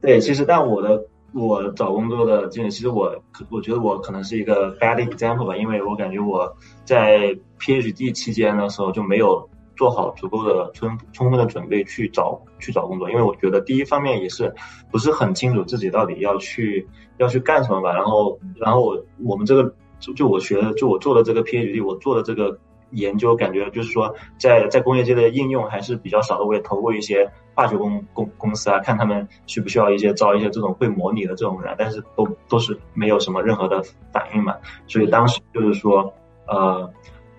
对，其实但我的我找工作的经历，其实我我觉得我可能是一个 bad example 吧，因为我感觉我在 PhD 期间的时候就没有。做好足够的充充分的准备去找去找工作，因为我觉得第一方面也是不是很清楚自己到底要去要去干什么吧。然后然后我我们这个就就我学的就我做的这个 PhD，我做的这个研究，感觉就是说在在工业界的应用还是比较少的。我也投过一些化学公公公司啊，看他们需不需要一些招一些这种会模拟的这种人，但是都都是没有什么任何的反应嘛。所以当时就是说，呃，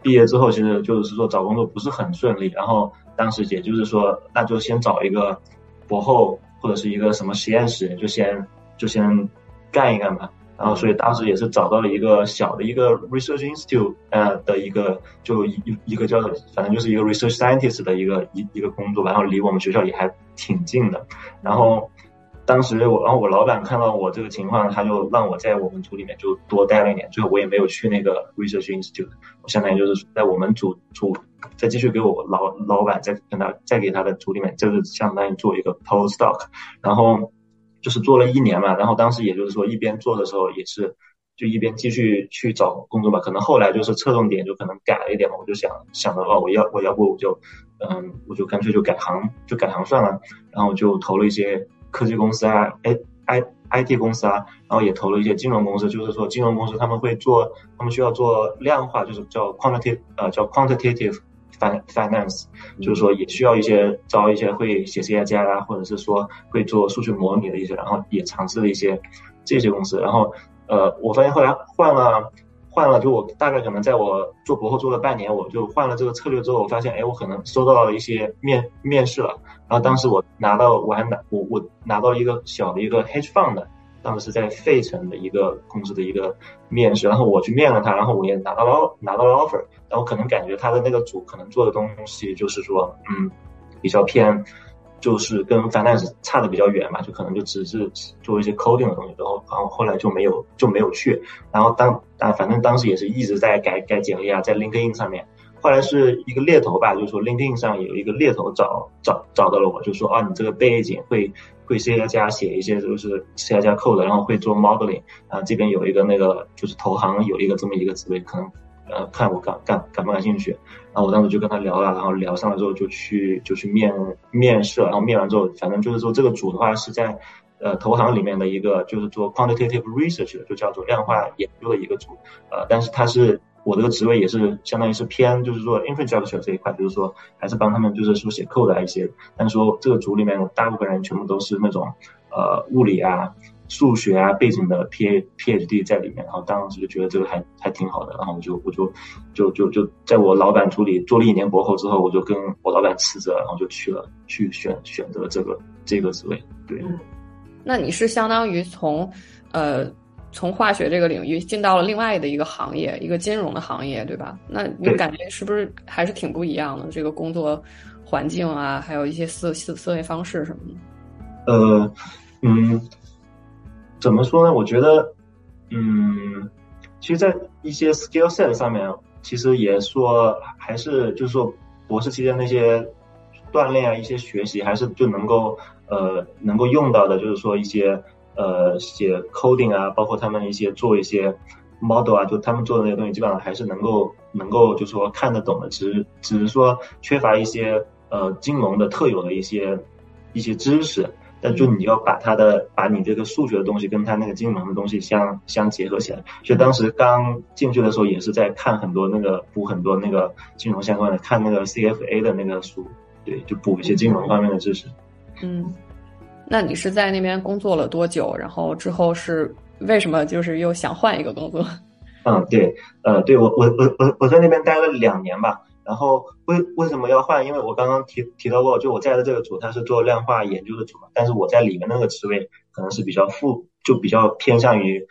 毕业之后其实就是说找工作不是很顺利，然后当时也就是说，那就先找一个博后或者是一个什么实验室，就先就先干一干吧。然后，所以当时也是找到了一个小的一个 research institute，呃的一个就一一个叫反正就是一个 research scientist 的一个一一个工作，然后离我们学校也还挺近的。然后当时我，然后我老板看到我这个情况，他就让我在我们组里面就多待了一年。最后我也没有去那个 research institute，我相当于就是在我们组组再继续给我老老板再跟他再给他的组里面，就是相当于做一个 postdoc，然后。就是做了一年嘛，然后当时也就是说一边做的时候也是就一边继续去找工作吧。可能后来就是侧重点就可能改了一点嘛，我就想想的话，我要我要不我就嗯我就干脆就改行就改行算了。然后就投了一些科技公司啊，I I I T 公司啊，然后也投了一些金融公司。就是说金融公司他们会做，他们需要做量化，就是叫 quantitative 呃叫 quantitative。finance 就是说也需要一些招一些会写 C I 加啊，或者是说会做数据模拟的一些，然后也尝试了一些这些公司。然后呃，我发现后来换了换了，就我大概可能在我做博后做了半年，我就换了这个策略之后，我发现哎，我可能收到了一些面面试了。然后当时我拿到我还拿我我拿到一个小的一个 hedge fund。当时是在费城的一个公司的一个面试，然后我去面了他，然后我也拿到了拿到了 offer，然后可能感觉他的那个组可能做的东西就是说，嗯，比较偏，就是跟 finance 差的比较远嘛，就可能就只是做一些 coding 的东西，然后然后后来就没有就没有去，然后当啊反正当时也是一直在改改简历啊，在 LinkedIn 上面，后来是一个猎头吧，就是说 LinkedIn 上有一个猎头找找找到了我，就说啊你这个背景会。会 C 加加写一些就是 C 加 code，然后会做 modeling，啊这边有一个那个就是投行有一个这么一个职位，可能呃看我感感感不感兴趣，然后我当时就跟他聊了，然后聊上了之后就去就去面面试，然后面完之后，反正就是说这个组的话是在呃投行里面的一个就是做 quantitative research 的，就叫做量化研究的一个组，呃但是他是。我这个职位也是相当于是偏，就是说 infrastructure 这一块，就是说还是帮他们就是说写 code 的一些。但是说这个组里面大部分人全部都是那种呃物理啊、数学啊背景的 P PhD 在里面。然后当时就觉得这个还还挺好的，然后我就我就就就就在我老板组里做了一年博后之后，我就跟我老板辞职，然后就去了去选选择这个这个职位。对，那你是相当于从呃。从化学这个领域进到了另外的一个行业，一个金融的行业，对吧？那你感觉是不是还是挺不一样的？这个工作环境啊，还有一些思思思维方式什么的。呃，嗯，怎么说呢？我觉得，嗯，其实，在一些 skill set 上面，其实也说还是就是说，博士期间那些锻炼啊，一些学习，还是就能够呃能够用到的，就是说一些。呃，写 coding 啊，包括他们一些做一些 model 啊，就他们做的那些东西，基本上还是能够能够就是说看得懂的，只是只是说缺乏一些呃金融的特有的一些一些知识。但就你要把他的把你这个数学的东西跟他那个金融的东西相相结合起来。所以当时刚进去的时候也是在看很多那个补很多那个金融相关的，看那个 CFA 的那个书，对，就补一些金融方面的知识。嗯。那你是在那边工作了多久？然后之后是为什么就是又想换一个工作？嗯，对，呃，对我我我我我在那边待了两年吧。然后为为什么要换？因为我刚刚提提到过，就我在的这个组它是做量化研究的组嘛，但是我在里面那个职位可能是比较副，就比较偏向于。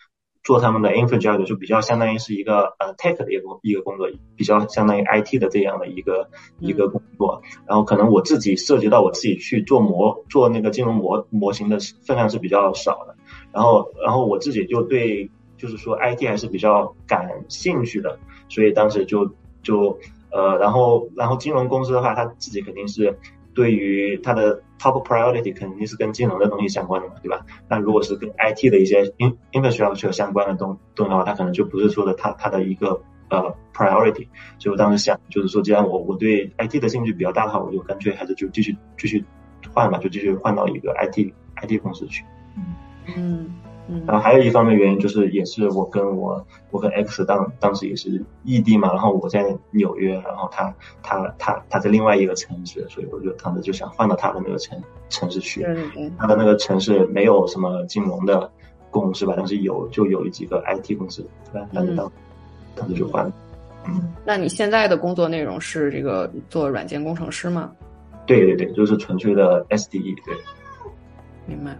做他们的 infrastructure 就比较相当于是一个呃 tech 的一个一个工作，比较相当于 IT 的这样的一个一个工作。然后可能我自己涉及到我自己去做模做那个金融模模型的分量是比较少的。然后然后我自己就对就是说 IT 还是比较感兴趣的，所以当时就就呃然后然后金融公司的话，他自己肯定是。对于它的 top priority 肯定是跟金融的东西相关的嘛，对吧？那如果是跟 IT 的一些 in infrastructure 相关的东东西的话，它可能就不是说的它它的一个呃 priority。所以我当时想，就是说，既然我我对 IT 的兴趣比较大的话，我就干脆还是就继续继续换吧，就继续换到一个 IT IT 公司去。嗯，嗯，然后还有一方面原因就是，也是我跟我我跟 X 当当时也是异地嘛，然后我在纽约，然后他他他他在另外一个城市，所以我就当时就想换到他的那个城城市去。他的那个城市没有什么金融的公司吧，但是有就有几个 IT 公司，对吧？当时当当时就换了。嗯，那你现在的工作内容是这个做软件工程师吗？对对对，就是纯粹的 SDE，对。明白。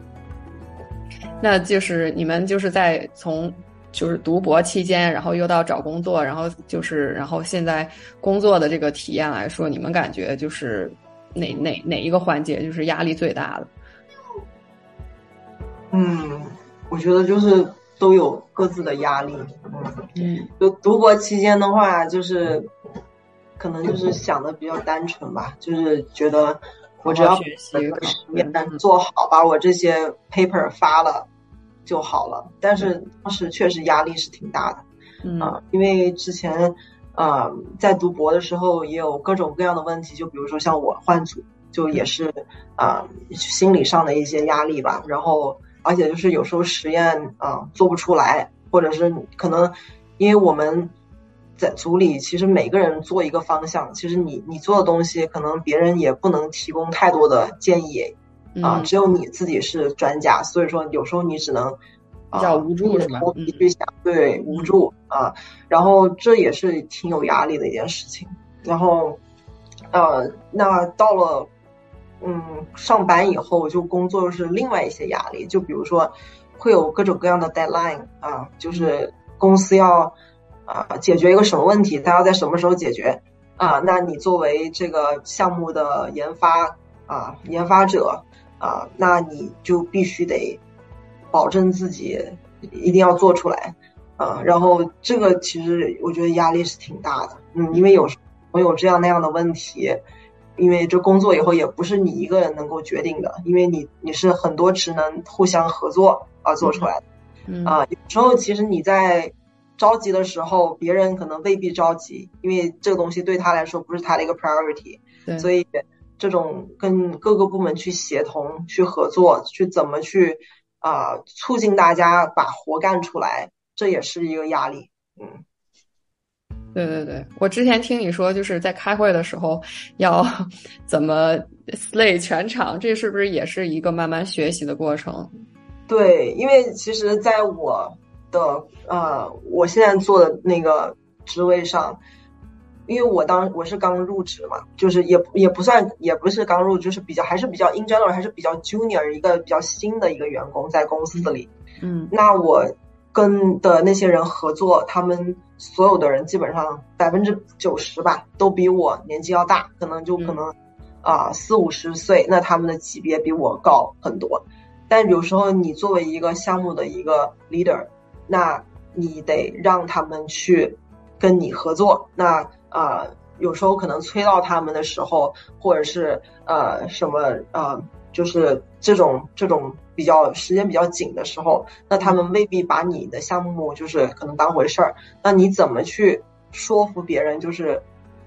那就是你们就是在从就是读博期间，然后又到找工作，然后就是然后现在工作的这个体验来说，你们感觉就是哪哪哪一个环节就是压力最大的？嗯，我觉得就是都有各自的压力。嗯，就读博期间的话，就是可能就是想的比较单纯吧，就是觉得。我只要实验做好，把我这些 paper 发了就好了。但是当时确实压力是挺大的，啊，因为之前啊在读博的时候也有各种各样的问题，就比如说像我换组，就也是啊心理上的一些压力吧。然后而且就是有时候实验啊做不出来，或者是可能因为我们。在组里，其实每个人做一个方向，其实你你做的东西，可能别人也不能提供太多的建议，啊，只有你自己是专家，所以说有时候你只能比较无助是吗？去想，对，无助啊，然后这也是挺有压力的一件事情。然后，呃，那到了嗯上班以后，就工作是另外一些压力，就比如说会有各种各样的 deadline 啊，就是公司要。啊，解决一个什么问题？它要在什么时候解决？啊，那你作为这个项目的研发啊，研发者啊，那你就必须得保证自己一定要做出来啊。然后这个其实我觉得压力是挺大的，嗯，因为有时候有这样那样的问题，因为这工作以后也不是你一个人能够决定的，因为你你是很多职能互相合作而做出来的，啊，有时候其实你在。着急的时候，别人可能未必着急，因为这个东西对他来说不是他的一个 priority，所以这种跟各个部门去协同、去合作、去怎么去啊促进大家把活干出来，这也是一个压力。嗯，对对对，我之前听你说，就是在开会的时候要怎么 slay 全场，这是不是也是一个慢慢学习的过程？对，因为其实在我。的呃，我现在做的那个职位上，因为我当我是刚入职嘛，就是也也不算也不是刚入，就是比较还是比较 in general 还是比较 junior 一个比较新的一个员工在公司里。嗯，那我跟的那些人合作，他们所有的人基本上百分之九十吧，都比我年纪要大，可能就可能啊四五十岁，那他们的级别比我高很多。但有时候你作为一个项目的一个 leader。那你得让他们去跟你合作。那啊，有时候可能催到他们的时候，或者是呃什么呃，就是这种这种比较时间比较紧的时候，那他们未必把你的项目就是可能当回事儿。那你怎么去说服别人？就是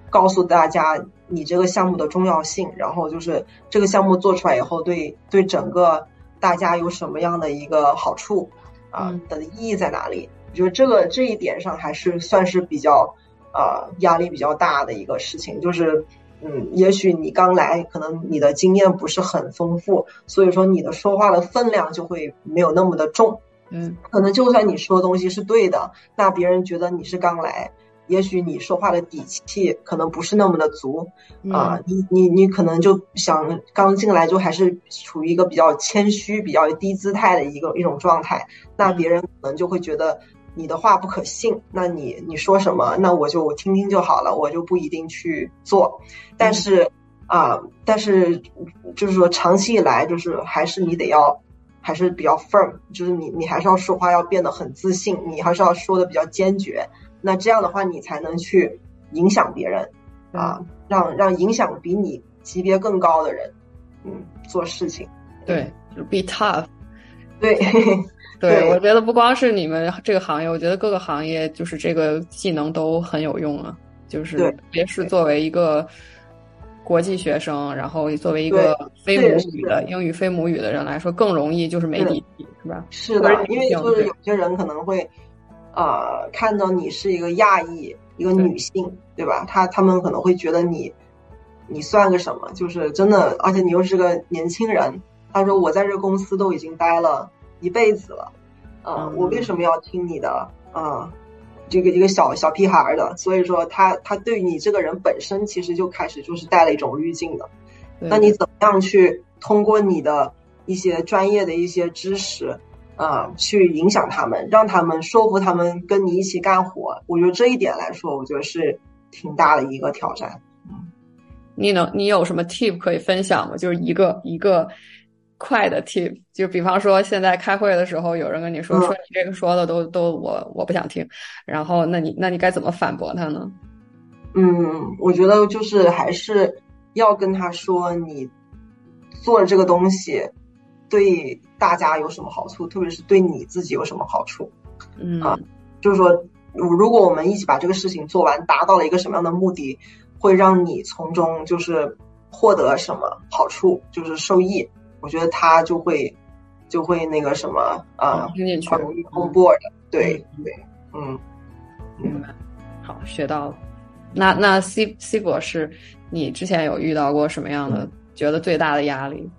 告诉大家你这个项目的重要性，然后就是这个项目做出来以后，对对整个大家有什么样的一个好处？啊的意义在哪里？我觉得这个这一点上还是算是比较，呃，压力比较大的一个事情。就是，嗯，也许你刚来，可能你的经验不是很丰富，所以说你的说话的分量就会没有那么的重。嗯，可能就算你说的东西是对的，那别人觉得你是刚来。也许你说话的底气可能不是那么的足啊，你你你可能就想刚进来就还是处于一个比较谦虚、比较低姿态的一个一种状态，那别人可能就会觉得你的话不可信，那你你说什么，那我就听听就好了，我就不一定去做。但是啊，但是就是说长期以来，就是还是你得要还是比较 firm，就是你你还是要说话要变得很自信，你还是要说的比较坚决。那这样的话，你才能去影响别人，啊，让让影响比你级别更高的人，嗯，做事情。对，就 be tough。*laughs* 对，对，我觉得不光是你们这个行业，我觉得各个行业就是这个技能都很有用啊。就是特别是作为一个国际学生，然后作为一个非母语的英语非母语的人来说，更容易就是没底气，是吧？是的，因为就是有些人可能会，呃，看到你是一个亚裔，一个女性，对吧？他他们可能会觉得你，你算个什么？就是真的，而且你又是个年轻人。他说我在这公司都已经待了一辈子了，呃，我为什么要听你的？啊？这个一个小小屁孩的，所以说他他对你这个人本身其实就开始就是带了一种滤镜的。那你怎么样去通过你的一些专业的一些知识啊，去影响他们，让他们说服他们跟你一起干活？我觉得这一点来说，我觉得是挺大的一个挑战。嗯，你能你有什么 tip 可以分享吗？就是一个一个。快的 tip，就比方说现在开会的时候，有人跟你说说你这个说的都都我我不想听，然后那你那你该怎么反驳他呢？嗯，我觉得就是还是要跟他说你做的这个东西对大家有什么好处，特别是对你自己有什么好处。嗯啊，就是说如果我们一起把这个事情做完，达到了一个什么样的目的，会让你从中就是获得什么好处，就是受益。我觉得他就会，就会那个什么啊，很容易 on board。对对，嗯，明白。好，学到了。那那 C C 博士，你之前有遇到过什么样的觉得最大的压力？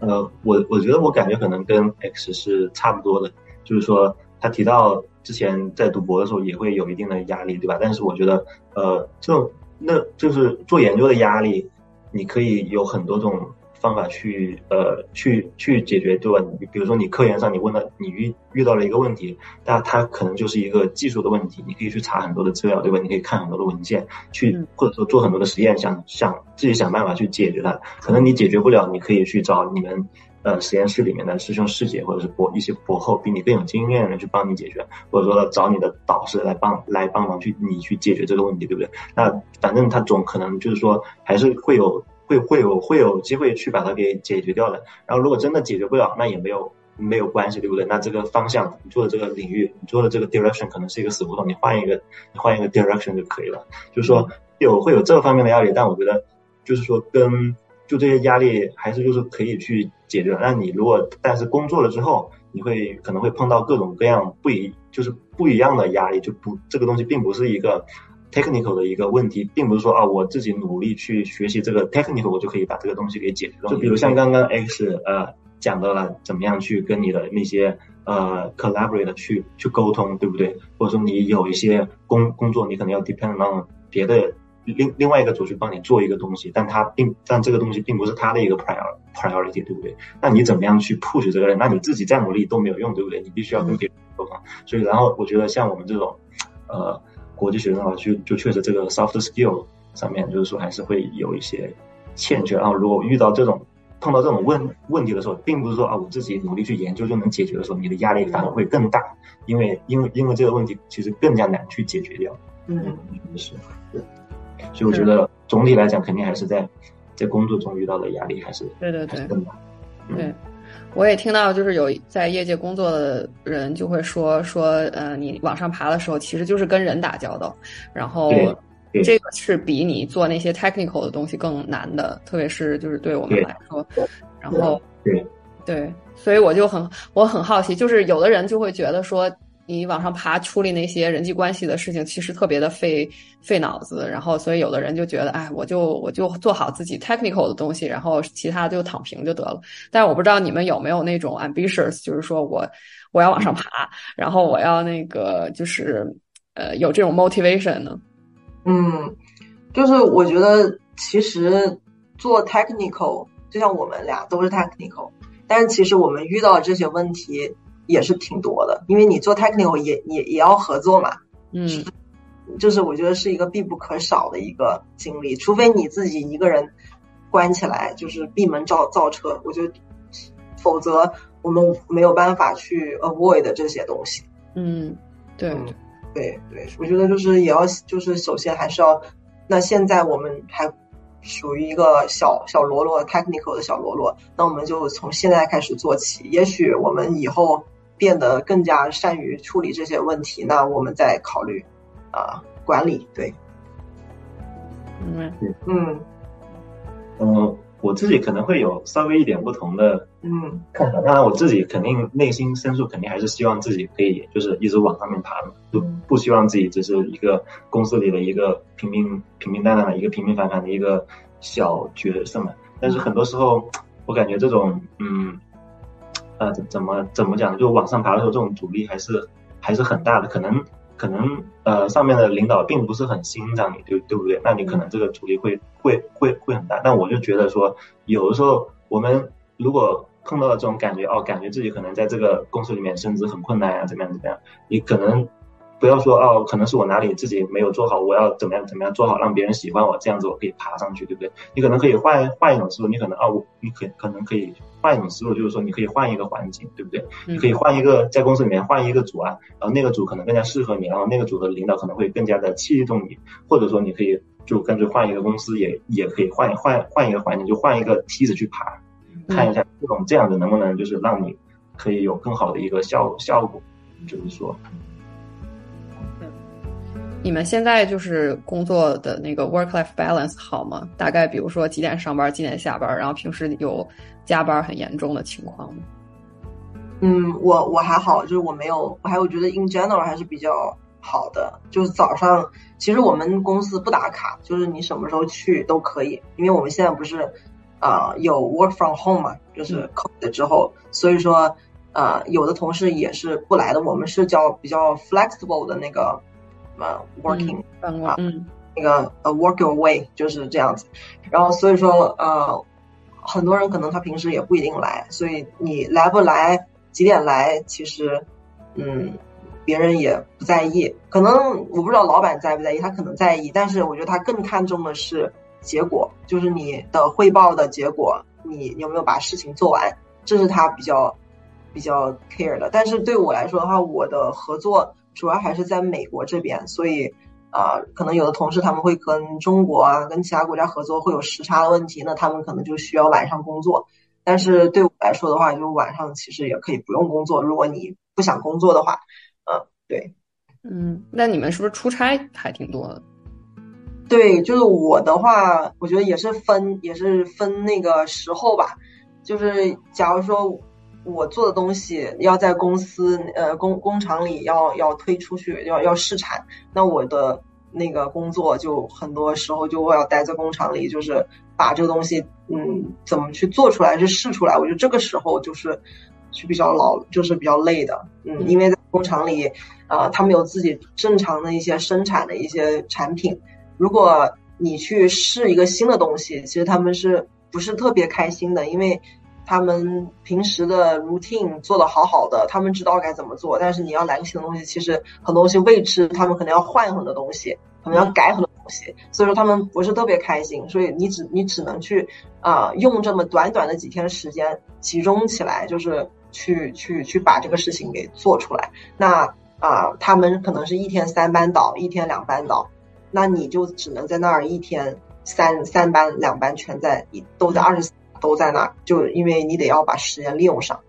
呃，我我觉得我感觉可能跟 X 是差不多的，就是说他提到之前在读博的时候也会有一定的压力，对吧？但是我觉得，呃，这种那就是做研究的压力，你可以有很多种。方法去呃去去解决对吧？你比如说你科研上你问了你遇遇到了一个问题，那它可能就是一个技术的问题，你可以去查很多的资料对吧？你可以看很多的文件，去或者说做很多的实验，想想自己想办法去解决它。可能你解决不了，你可以去找你们呃实验室里面的师兄师姐或者是博一些博后比你更有经验的人去帮你解决，或者说找你的导师来帮来帮忙去你去解决这个问题，对不对？那反正他总可能就是说还是会有。会会有会有机会去把它给解决掉的，然后如果真的解决不了，那也没有没有关系，对不对？那这个方向你做的这个领域，你做的这个 direction 可能是一个死胡同，你换一个你换一个 direction 就可以了。就是说有会有这方面的压力，但我觉得就是说跟就这些压力还是就是可以去解决。那你如果但是工作了之后，你会可能会碰到各种各样不一就是不一样的压力，就不这个东西并不是一个。Technical 的一个问题，并不是说啊，我自己努力去学习这个 technical，我就可以把这个东西给解决掉。就比如像刚刚 X 呃讲到了怎么样去跟你的那些呃 collaborate 去去沟通，对不对？或者说你有一些工工作，你可能要 depend on 别的另另外一个组去帮你做一个东西，但他并但这个东西并不是他的一个 prior priority，对不对？那你怎么样去 push 这个人？那你自己再努力都没有用，对不对？你必须要跟别人沟通。所以，然后我觉得像我们这种呃。国际学生的话，就就确实这个 soft skill 上面，就是说还是会有一些欠缺。然后如果遇到这种碰到这种问问题的时候，并不是说啊我自己努力去研究就能解决的时候，你的压力反而会更大，因为因为因为这个问题其实更加难去解决掉。嗯，是，对。所以我觉得总体来讲，肯定还是在在工作中遇到的压力还是对对对更大。对。我也听到，就是有在业界工作的人就会说说，呃，你往上爬的时候，其实就是跟人打交道，然后这个是比你做那些 technical 的东西更难的，特别是就是对我们来说，然后对。对，所以我就很我很好奇，就是有的人就会觉得说。你往上爬，处理那些人际关系的事情，其实特别的费费脑子。然后，所以有的人就觉得，哎，我就我就做好自己 technical 的东西，然后其他就躺平就得了。但我不知道你们有没有那种 ambitious，就是说我我要往上爬，然后我要那个就是呃有这种 motivation 呢？嗯，就是我觉得其实做 technical，就像我们俩都是 technical，但是其实我们遇到这些问题。也是挺多的，因为你做 technical 也也也要合作嘛，嗯，就是我觉得是一个必不可少的一个经历，除非你自己一个人关起来就是闭门造造车，我觉得，否则我们没有办法去 avoid 这些东西。嗯，对，对对，我觉得就是也要就是首先还是要，那现在我们还。属于一个小小罗罗 technical 的小罗罗，那我们就从现在开始做起。也许我们以后变得更加善于处理这些问题，那我们再考虑啊管理。对，嗯嗯，嗯，我自己可能会有稍微一点不同的嗯看法。当然，我自己肯定内心深处肯定还是希望自己可以就是一直往上面爬的，就不希望自己只是一个公司里的一个平平平平淡淡的一个平平凡凡的一个小角色嘛。但是很多时候，我感觉这种嗯呃怎怎么怎么讲呢，就往上爬的时候，这种阻力还是还是很大的，可能。可能呃上面的领导并不是很欣赏你，对对不对？那你可能这个阻力会会会会很大。但我就觉得说，有的时候我们如果碰到了这种感觉，哦，感觉自己可能在这个公司里面升职很困难呀，怎么样怎么样，你可能。不要说哦，可能是我哪里自己没有做好，我要怎么样怎么样做好，让别人喜欢我，这样子我可以爬上去，对不对？你可能可以换换一种思路，你可能啊，我你可可能可以换一种思路，就是说你可以换一个环境，对不对？你可以换一个在公司里面换一个组啊，然后那个组可能更加适合你，然后那个组的领导可能会更加的器重你，或者说你可以就干脆换一个公司，也也可以换换换一个环境，就换一个梯子去爬，看一下这种这样子能不能就是让你可以有更好的一个效效果，就是说。你们现在就是工作的那个 work life balance 好吗？大概比如说几点上班，几点下班，然后平时有加班很严重的情况吗？嗯，我我还好，就是我没有，我还我觉得 in general 还是比较好的。就是早上，其实我们公司不打卡，就是你什么时候去都可以，因为我们现在不是啊有 work from home 嘛，就是 COVID 之后，所以说呃有的同事也是不来的，我们是叫比较 flexible 的那个。呃，working 啊，嗯，那个呃，work your way 就是这样子。然后所以说呃，很多人可能他平时也不一定来，所以你来不来，几点来，其实嗯，别人也不在意。可能我不知道老板在不在意，他可能在意，但是我觉得他更看重的是结果，就是你的汇报的结果，你有没有把事情做完，这是他比较比较 care 的。但是对我来说的话，我的合作。主要还是在美国这边，所以啊，可能有的同事他们会跟中国啊，跟其他国家合作会有时差的问题，那他们可能就需要晚上工作。但是对我来说的话，就晚上其实也可以不用工作，如果你不想工作的话，嗯，对，嗯，那你们是不是出差还挺多的？对，就是我的话，我觉得也是分，也是分那个时候吧，就是假如说。我做的东西要在公司呃工工厂里要要推出去要要试产，那我的那个工作就很多时候就我要待在工厂里，就是把这个东西嗯怎么去做出来去试出来，我觉得这个时候就是是比较老就是比较累的，嗯，因为在工厂里啊他们有自己正常的一些生产的一些产品，如果你去试一个新的东西，其实他们是不是特别开心的，因为。他们平时的 routine 做的好好的，他们知道该怎么做，但是你要来个新的东西，其实很多东西未知，他们可能要换很多东西，可能要改很多东西，所以说他们不是特别开心，所以你只你只能去啊用这么短短的几天时间集中起来，就是去去去把这个事情给做出来。那啊，他们可能是一天三班倒，一天两班倒，那你就只能在那儿一天三三班两班全在都在二十。都在那，就因为你得要把时间利用上，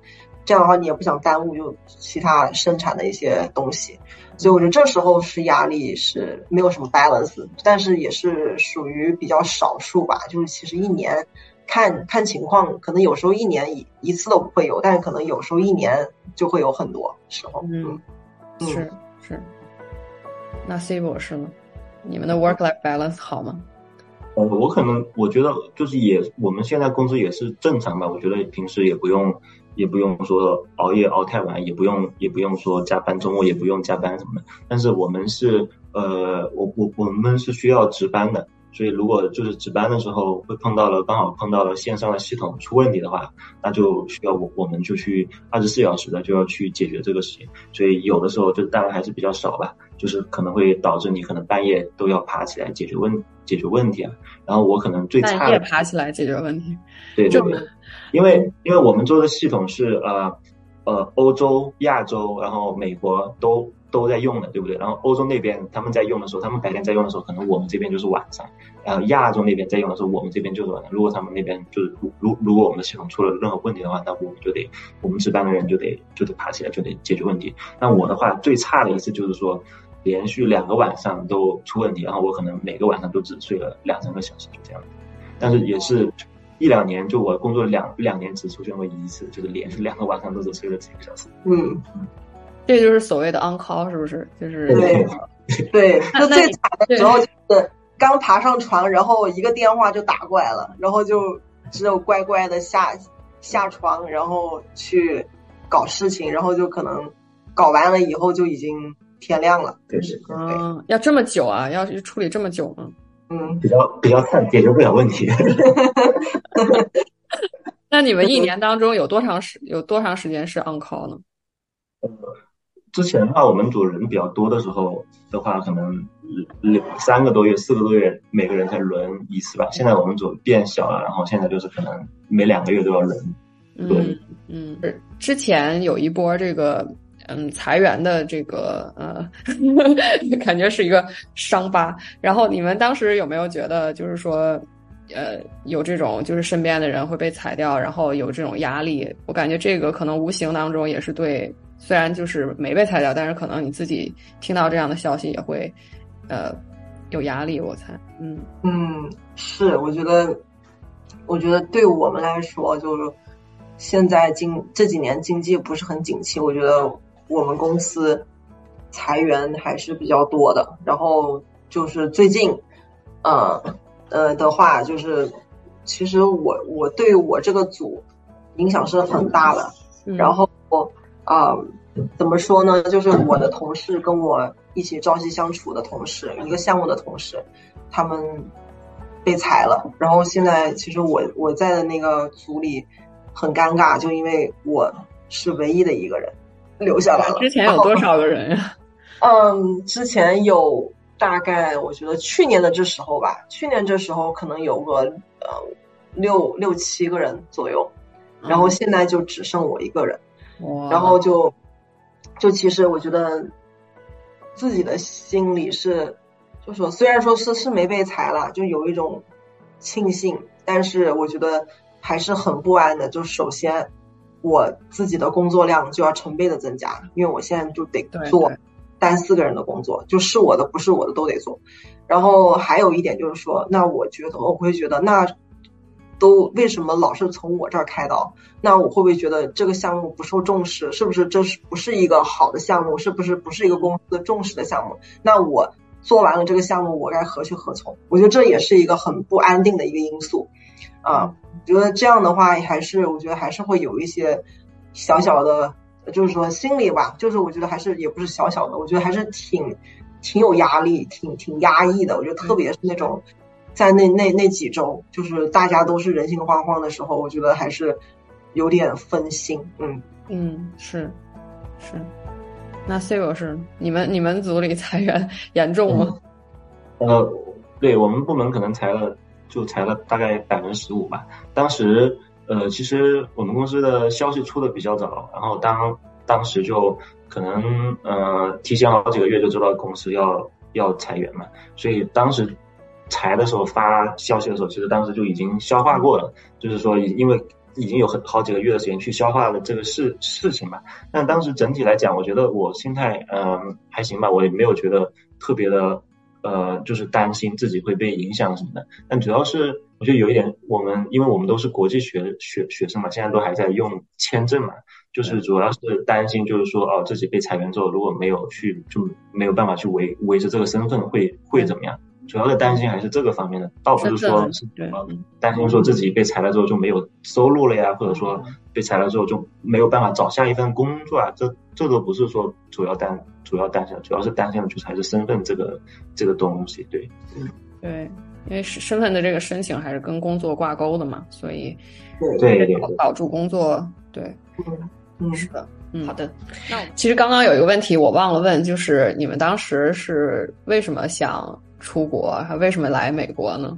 这样的话你也不想耽误就其他生产的一些东西，所以我觉得这时候是压力是没有什么 balance，但是也是属于比较少数吧。就是其实一年看看情况，可能有时候一年一一次都不会有，但是可能有时候一年就会有很多时候。嗯，是是。那 C 博士呢？你们的 work life balance 好吗？呃，我可能我觉得就是也，我们现在工资也是正常吧。我觉得平时也不用，也不用说熬夜熬太晚，也不用也不用说加班，周末也不用加班什么的。但是我们是，呃，我我我们是需要值班的。所以，如果就是值班的时候会碰到了，刚好碰到了线上的系统出问题的话，那就需要我我们就去二十四小时的就要去解决这个事情。所以有的时候就当然还是比较少吧，就是可能会导致你可能半夜都要爬起来解决问解决问题啊。然后我可能最差的爬起来解决问题，对对对，因为因为我们做的系统是呃呃欧洲、亚洲，然后美国都。都在用的，对不对？然后欧洲那边他们在用的时候，他们白天在用的时候，可能我们这边就是晚上。然后亚洲那边在用的时候，我们这边就是晚上。如果他们那边就是如如果我们的系统出了任何问题的话，那我们就得我们值班的人就得就得爬起来就得解决问题。那我的话最差的一次就是说，连续两个晚上都出问题，然后我可能每个晚上都只睡了两三个小时，就这样。但是也是一两年，就我工作两两年只出现过一次，就是连续两个晚上都只睡了几个小时。嗯，这就是所谓的 on call，是不是？就是对对，就最惨的时候就是刚爬上床，然后一个电话就打过来了，然后就只有乖乖的下下床，然后去搞事情，然后就可能搞完了以后就已经天亮了。就是，嗯，要这么久啊？要处理这么久吗？嗯，比较比较菜，解决不了问题。*laughs* 那你们一年当中有多长时有多长时间是 on call 呢？呃，之前的话，我们组人比较多的时候的话，可能两三个多月、四个多月，每个人才轮一次吧。现在我们组变小了，然后现在就是可能每两个月都要轮轮。嗯，嗯，之前有一波这个嗯裁员的这个呃，*laughs* 感觉是一个伤疤。然后你们当时有没有觉得，就是说？呃，有这种就是身边的人会被裁掉，然后有这种压力。我感觉这个可能无形当中也是对，虽然就是没被裁掉，但是可能你自己听到这样的消息也会，呃，有压力。我猜，嗯嗯，是，我觉得，我觉得对我们来说，就是现在经这几年经济不是很景气，我觉得我们公司裁员还是比较多的。然后就是最近，呃。呃的话，就是其实我我对我这个组影响是很大的。然后我啊，怎么说呢？就是我的同事跟我一起朝夕相处的同事，一个项目的同事，他们被裁了。然后现在其实我我在的那个组里很尴尬，就因为我是唯一的一个人留下来了。之前有多少个人呀？*laughs* 嗯，之前有。大概我觉得去年的这时候吧，去年这时候可能有个呃六六七个人左右，然后现在就只剩我一个人，然后就就其实我觉得自己的心里是，就说虽然说是是没被裁了，就有一种庆幸，但是我觉得还是很不安的。就首先我自己的工作量就要成倍的增加，因为我现在就得做。单四个人的工作，就是我的不是我的都得做。然后还有一点就是说，那我觉得我会觉得，那都为什么老是从我这儿开刀？那我会不会觉得这个项目不受重视？是不是这是不是一个好的项目？是不是不是一个公司重视的项目？那我做完了这个项目，我该何去何从？我觉得这也是一个很不安定的一个因素啊。觉得这样的话，还是我觉得还是会有一些小小的。就是说心里吧，就是我觉得还是也不是小小的，我觉得还是挺挺有压力，挺挺压抑的。我觉得特别是那种在那那那几周，就是大家都是人心惶惶的时候，我觉得还是有点分心。嗯嗯，是是。那 C 博士，你们你们组里裁员严重吗？呃，对我们部门可能裁了，就裁了大概百分之十五吧。当时。呃，其实我们公司的消息出的比较早，然后当当时就可能呃提前好几个月就知道公司要要裁员嘛，所以当时裁的时候发消息的时候，其实当时就已经消化过了，就是说因为已经有很好几个月的时间去消化了这个事事情吧。但当时整体来讲，我觉得我心态嗯还行吧，我也没有觉得特别的呃就是担心自己会被影响什么的，但主要是。我觉得有一点，我们因为我们都是国际学学学生嘛，现在都还在用签证嘛，就是主要是担心，就是说哦，自己被裁员之后，如果没有去，就没有办法去维维持这个身份，会会怎么样？主要的担心还是这个方面的，倒不是说担心说自己被裁了之后就没有收入了呀，或者说被裁了之后就没有办法找下一份工作啊，这这都不是说主要担主要担心，主要是担心的就是还是身份这个这个东西，对，嗯，对。因为是身份的这个申请还是跟工作挂钩的嘛，所以对对保住工作，对，嗯，是的，嗯，好的。那其实刚刚有一个问题我忘了问，就是你们当时是为什么想出国，还为什么来美国呢？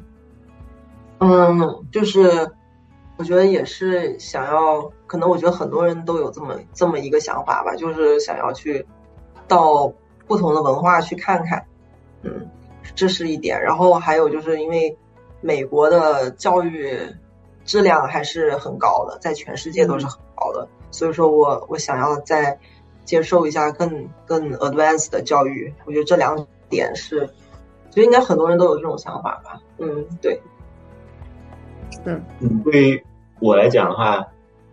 嗯，就是我觉得也是想要，可能我觉得很多人都有这么这么一个想法吧，就是想要去到不同的文化去看看，嗯。这是一点，然后还有就是因为美国的教育质量还是很高的，在全世界都是很高的，所以说我我想要再接受一下更更 advanced 的教育，我觉得这两点是，就应该很多人都有这种想法吧，嗯，对。嗯嗯，对于我来讲的话，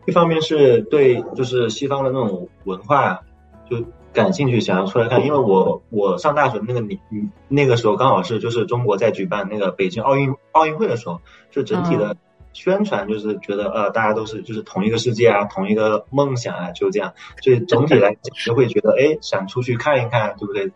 一方面是对就是西方的那种文化就感兴趣，想要出来看，因为我我上大学那个年那个时候刚好是就是中国在举办那个北京奥运奥运会的时候，就整体的宣传就是觉得呃大家都是就是同一个世界啊，同一个梦想啊，就这样，所以总体来讲就会觉得哎想出去看一看，对不对？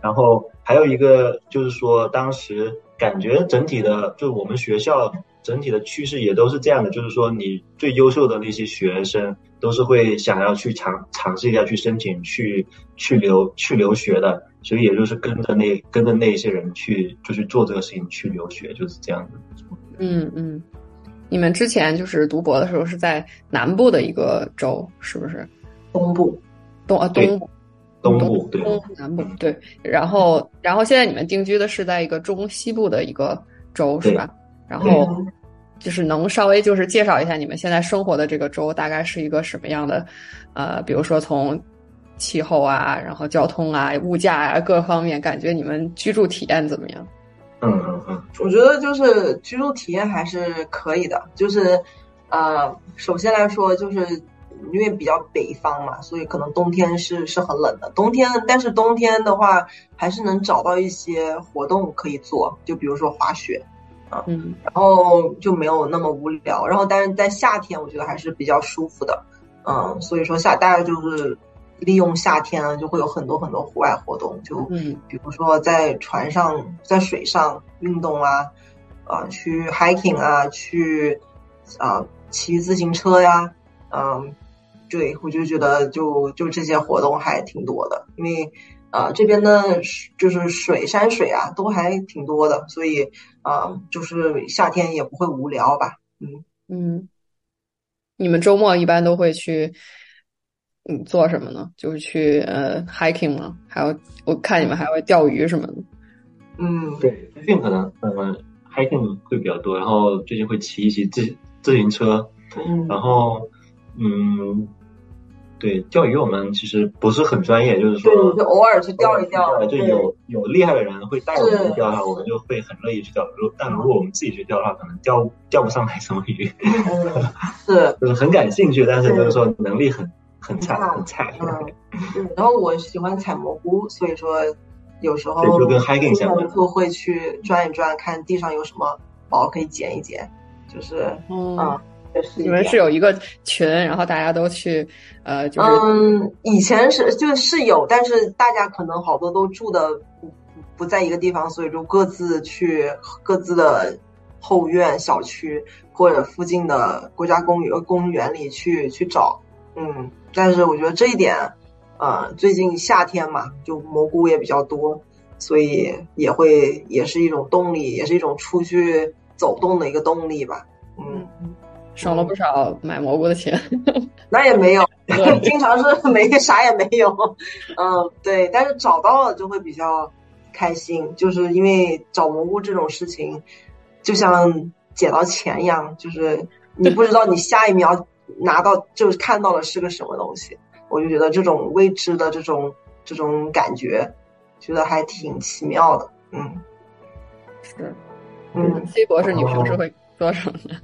然后还有一个就是说，当时感觉整体的，就我们学校整体的趋势也都是这样的，就是说，你最优秀的那些学生都是会想要去尝尝试一下，去申请去去留去留学的，所以也就是跟着那跟着那一些人去就去做这个事情去留学，就是这样子。嗯嗯，你们之前就是读博的时候是在南部的一个州，是不是？东部，东啊东部。东部对，东南部对，然后然后现在你们定居的是在一个中西部的一个州是吧？然后就是能稍微就是介绍一下你们现在生活的这个州大概是一个什么样的？呃，比如说从气候啊，然后交通啊、物价啊各方面，感觉你们居住体验怎么样？嗯嗯嗯，我觉得就是居住体验还是可以的，就是呃，首先来说就是。因为比较北方嘛，所以可能冬天是是很冷的。冬天，但是冬天的话，还是能找到一些活动可以做，就比如说滑雪，啊，嗯，然后就没有那么无聊。然后，但是在夏天，我觉得还是比较舒服的，嗯，所以说夏大家就是利用夏天，就会有很多很多户外活动，就嗯，比如说在船上、在水上运动啊，啊，去 hiking 啊，去啊骑自行车呀，嗯。对，我就觉得就就这些活动还挺多的，因为啊这边呢就是水山水啊都还挺多的，所以啊就是夏天也不会无聊吧，嗯嗯。你们周末一般都会去嗯做什么呢？就是去呃 hiking 吗？还有我看你们还会钓鱼什么的。嗯，对，最近可能嗯 hiking 会比较多，然后最近会骑一骑自自行车，嗯，然后嗯。对钓鱼，我们其实不是很专业，就是说，对，就偶尔去钓一钓。就有有厉害的人会带我们去钓的话，我们就会很乐意去钓。如但如果我们自己去钓的话，可能钓钓不上来什么鱼。是，就 *laughs* 是很感兴趣，但是就是说能力很很差很菜。嗯，然后我喜欢采蘑菇，所以说有时候就跟 hiking 相关，就会去转一转，看地上有什么宝可以捡一捡，就是嗯。你们是有一个群，然后大家都去，呃，就是嗯，以前是就是有，但是大家可能好多都住的不不在一个地方，所以就各自去各自的后院、小区或者附近的国家公园公园里去去找。嗯，但是我觉得这一点，呃，最近夏天嘛，就蘑菇也比较多，所以也会也是一种动力，也是一种出去走动的一个动力吧。嗯。省了不少买蘑菇的钱，*laughs* 那也没有 *laughs* *laughs* 经常是没啥也没有，嗯，对，但是找到了就会比较开心，就是因为找蘑菇这种事情，就像捡到钱一样，就是你不知道你下一秒拿到就看到的是个什么东西，我就觉得这种未知的这种这种感觉，觉得还挺奇妙的，嗯，是，嗯，C 博士，你平时会做什么呢？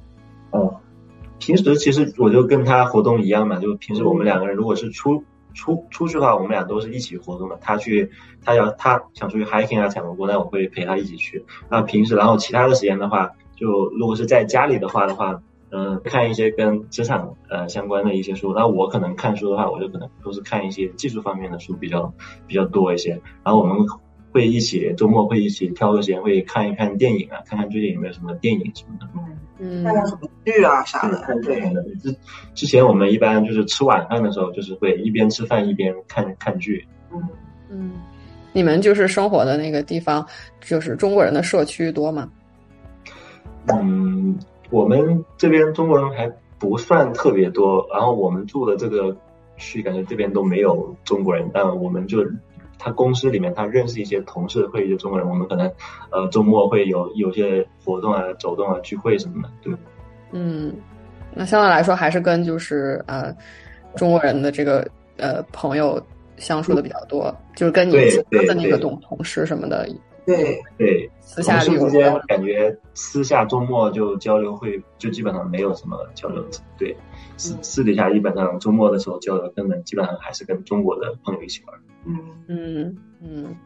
平时其实我就跟他活动一样嘛，就平时我们两个人如果是出出出去的话，我们俩都是一起活动的。他去，他要他想出去 hiking 啊、采蘑菇，那我会陪他一起去。那平时然后其他的时间的话，就如果是在家里的话的话，嗯，看一些跟职场呃相关的一些书。那我可能看书的话，我就可能都是看一些技术方面的书比较比较多一些。然后我们会一起周末会一起挑个时间会看一看电影啊，看看最近有没有什么电影什么的。嗯，看看什么剧啊啥的。对，之之前我们一般就是吃晚饭的时候，就是会一边吃饭一边看看剧。嗯嗯，你们就是生活的那个地方，就是中国人的社区多吗？嗯，我们这边中国人还不算特别多，然后我们住的这个区感觉这边都没有中国人，但我们就。他公司里面，他认识一些同事，会一些中国人，我们可能呃周末会有有些活动啊、走动啊、聚会什么的，对。嗯，那相对来说还是跟就是呃中国人的这个呃朋友相处的比较多，就是跟你的那个同同事什么的对对，私下里之间感觉私下周末就交流会就基本上没有什么交流，对，私私底下基本上周末的时候交流根本基本上还是跟中国的朋友一起玩。嗯嗯嗯，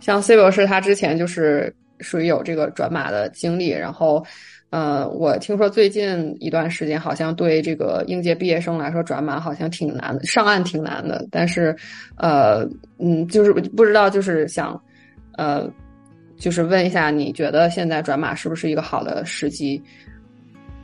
像 C 博士他之前就是属于有这个转码的经历，然后。呃，我听说最近一段时间好像对这个应届毕业生来说转码好像挺难的，上岸挺难的。但是，呃，嗯，就是不知道，就是想，呃，就是问一下，你觉得现在转码是不是一个好的时机？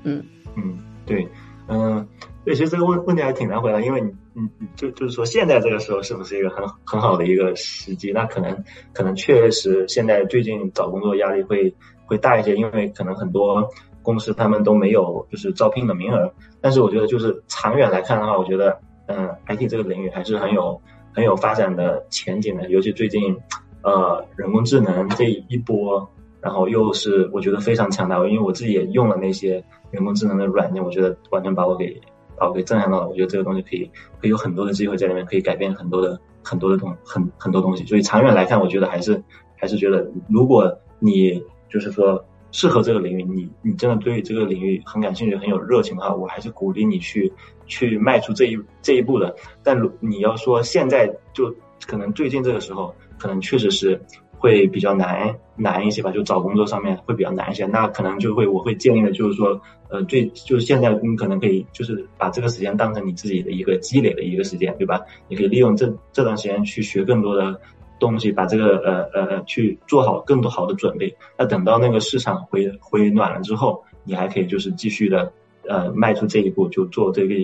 嗯嗯，对，嗯，对，其实这个问问题还挺难回答，因为你，嗯，就就是说现在这个时候是不是一个很很好的一个时机？那可能可能确实现在最近找工作压力会。会大一些，因为可能很多公司他们都没有就是招聘的名额。但是我觉得就是长远来看的话，我觉得嗯，IT 这个领域还是很有很有发展的前景的。尤其最近，呃，人工智能这一波，然后又是我觉得非常强大。因为我自己也用了那些人工智能的软件，我觉得完全把我给把我给震撼到了。我觉得这个东西可以可以有很多的机会在里面，可以改变很多的很多的东很很多东西。所以长远来看，我觉得还是还是觉得如果你就是说，适合这个领域，你你真的对这个领域很感兴趣、很有热情的话，我还是鼓励你去去迈出这一这一步的。但如你要说现在就可能最近这个时候，可能确实是会比较难难一些吧，就找工作上面会比较难一些。那可能就会我会建议的就是说，呃，最就是现在你可能可以就是把这个时间当成你自己的一个积累的一个时间，对吧？你可以利用这这段时间去学更多的。东西把这个呃呃去做好更多好的准备，那等到那个市场回回暖了之后，你还可以就是继续的呃迈出这一步，就做这个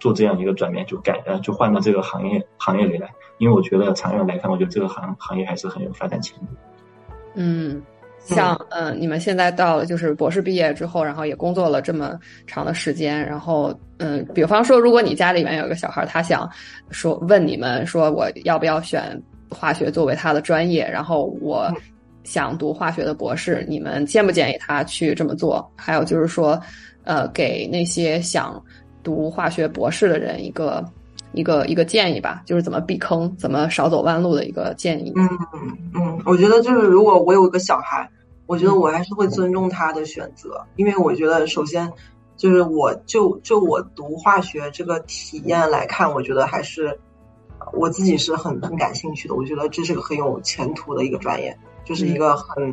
做这样一个转变，就改呃就换到这个行业行业里来。因为我觉得长远来看，我觉得这个行行业还是很有发展前景。嗯，像嗯你们现在到了就是博士毕业之后，然后也工作了这么长的时间，然后嗯，比方说如果你家里面有一个小孩，他想说问你们说我要不要选？化学作为他的专业，然后我想读化学的博士，你们建不建议他去这么做？还有就是说，呃，给那些想读化学博士的人一个一个一个建议吧，就是怎么避坑，怎么少走弯路的一个建议。嗯嗯，我觉得就是如果我有一个小孩，我觉得我还是会尊重他的选择，因为我觉得首先就是我就就我读化学这个体验来看，我觉得还是。我自己是很很感兴趣的，我觉得这是个很有前途的一个专业，就是一个很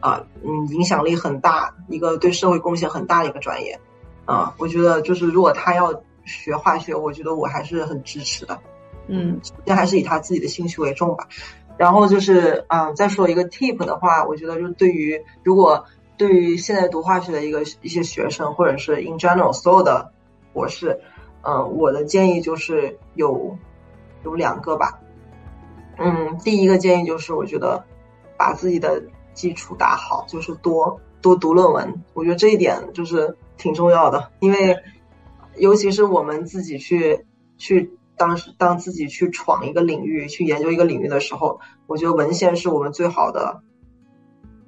啊嗯影响力很大，一个对社会贡献很大的一个专业啊。我觉得就是如果他要学化学，我觉得我还是很支持的。嗯，先还是以他自己的兴趣为重吧。然后就是嗯，再说一个 tip 的话，我觉得就对于如果对于现在读化学的一个一些学生，或者是 in general 所有的博士，嗯，我的建议就是有。有两个吧，嗯，第一个建议就是，我觉得把自己的基础打好，就是多多读论文。我觉得这一点就是挺重要的，因为尤其是我们自己去去当时当自己去闯一个领域、去研究一个领域的时候，我觉得文献是我们最好的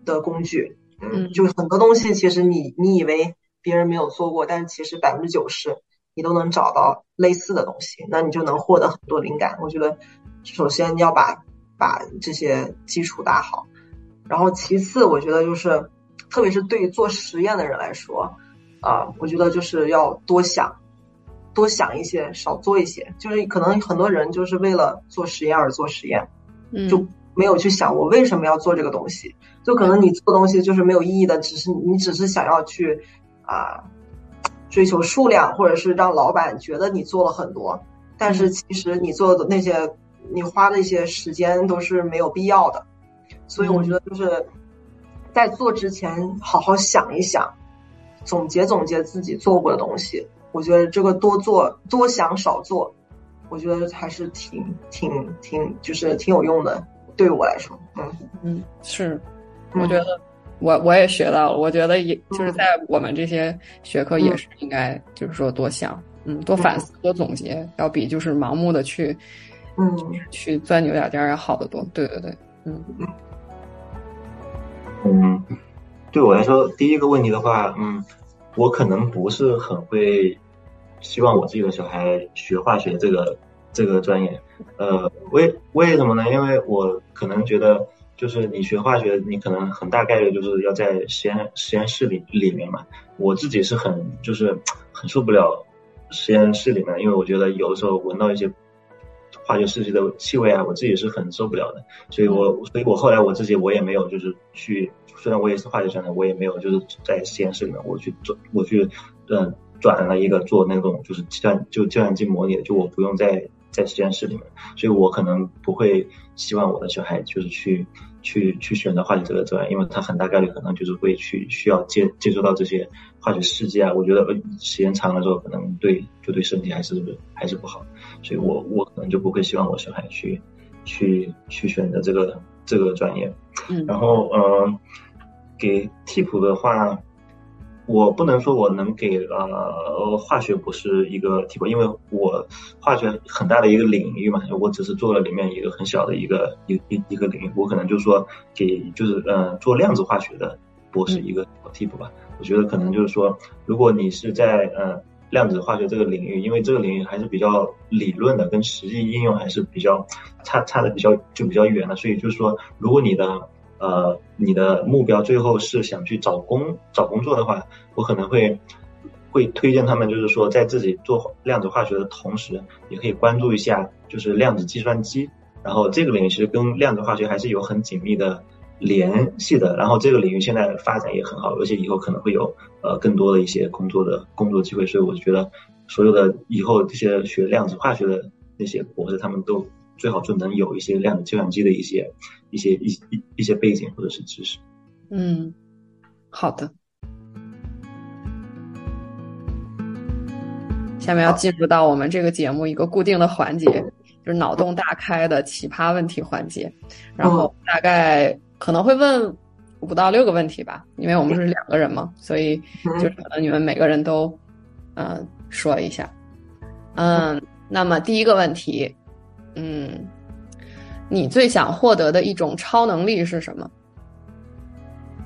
的工具。嗯，就很多东西，其实你你以为别人没有做过，但是其实百分之九十。你都能找到类似的东西，那你就能获得很多灵感。我觉得，首先要把把这些基础打好，然后其次，我觉得就是，特别是对于做实验的人来说，啊，我觉得就是要多想，多想一些，少做一些。就是可能很多人就是为了做实验而做实验，就没有去想我为什么要做这个东西。就可能你做东西就是没有意义的，只是你只是想要去啊。追求数量，或者是让老板觉得你做了很多，但是其实你做的那些，你花的一些时间都是没有必要的。所以我觉得就是在做之前好好想一想，总结总结自己做过的东西。我觉得这个多做多想少做，我觉得还是挺挺挺就是挺有用的。对于我来说，嗯嗯，是，我觉得。我我也学到了，我觉得也就是在我们这些学科也是应该就是说多想，嗯，多反思，多总结，要比就是盲目的去，嗯，去钻牛角尖要好得多。对对对，嗯嗯嗯，对我来说，第一个问题的话，嗯，我可能不是很会希望我自己的小孩学化学这个这个专业，呃，为为什么呢？因为我可能觉得。就是你学化学，你可能很大概率就是要在实验实验室里里面嘛。我自己是很就是很受不了实验室里面，因为我觉得有的时候闻到一些化学试剂的气味啊，我自己是很受不了的。所以我所以我后来我自己我也没有就是去，虽然我也是化学生的，我也没有就是在实验室里面我去做我去嗯转了一个做那种就是计算就计算机模拟的，就我不用在。在实验室里面，所以我可能不会希望我的小孩就是去去去选择化学这个专业，因为他很大概率可能就是会去需要接接触到这些化学试剂啊。我觉得时间长了之后，可能对就对身体还是还是不好，所以我我可能就不会希望我小孩去去去选择这个这个专业。嗯，然后嗯，给替补的话。我不能说我能给呃化学博士一个提补，因为我化学很大的一个领域嘛，我只是做了里面一个很小的一个一一一个领域，我可能就说给就是呃做量子化学的博士一个替补吧。我觉得可能就是说，如果你是在呃量子化学这个领域，因为这个领域还是比较理论的，跟实际应用还是比较差差的比较就比较远的，所以就是说，如果你的呃，你的目标最后是想去找工找工作的话，我可能会会推荐他们，就是说在自己做量子化学的同时，也可以关注一下就是量子计算机。然后这个领域其实跟量子化学还是有很紧密的联系的。然后这个领域现在发展也很好，而且以后可能会有呃更多的一些工作的工作机会。所以我觉得所有的以后这些学量子化学的那些博士，他们都。最好就能有一些量子计算机的一些一些一一一些背景或者是知识。嗯，好的。下面要进入到我们这个节目一个固定的环节，就是脑洞大开的奇葩问题环节。然后大概可能会问五到六个问题吧，因为我们是两个人嘛，所以就是可能你们每个人都嗯说一下。嗯，那么第一个问题。嗯，你最想获得的一种超能力是什么？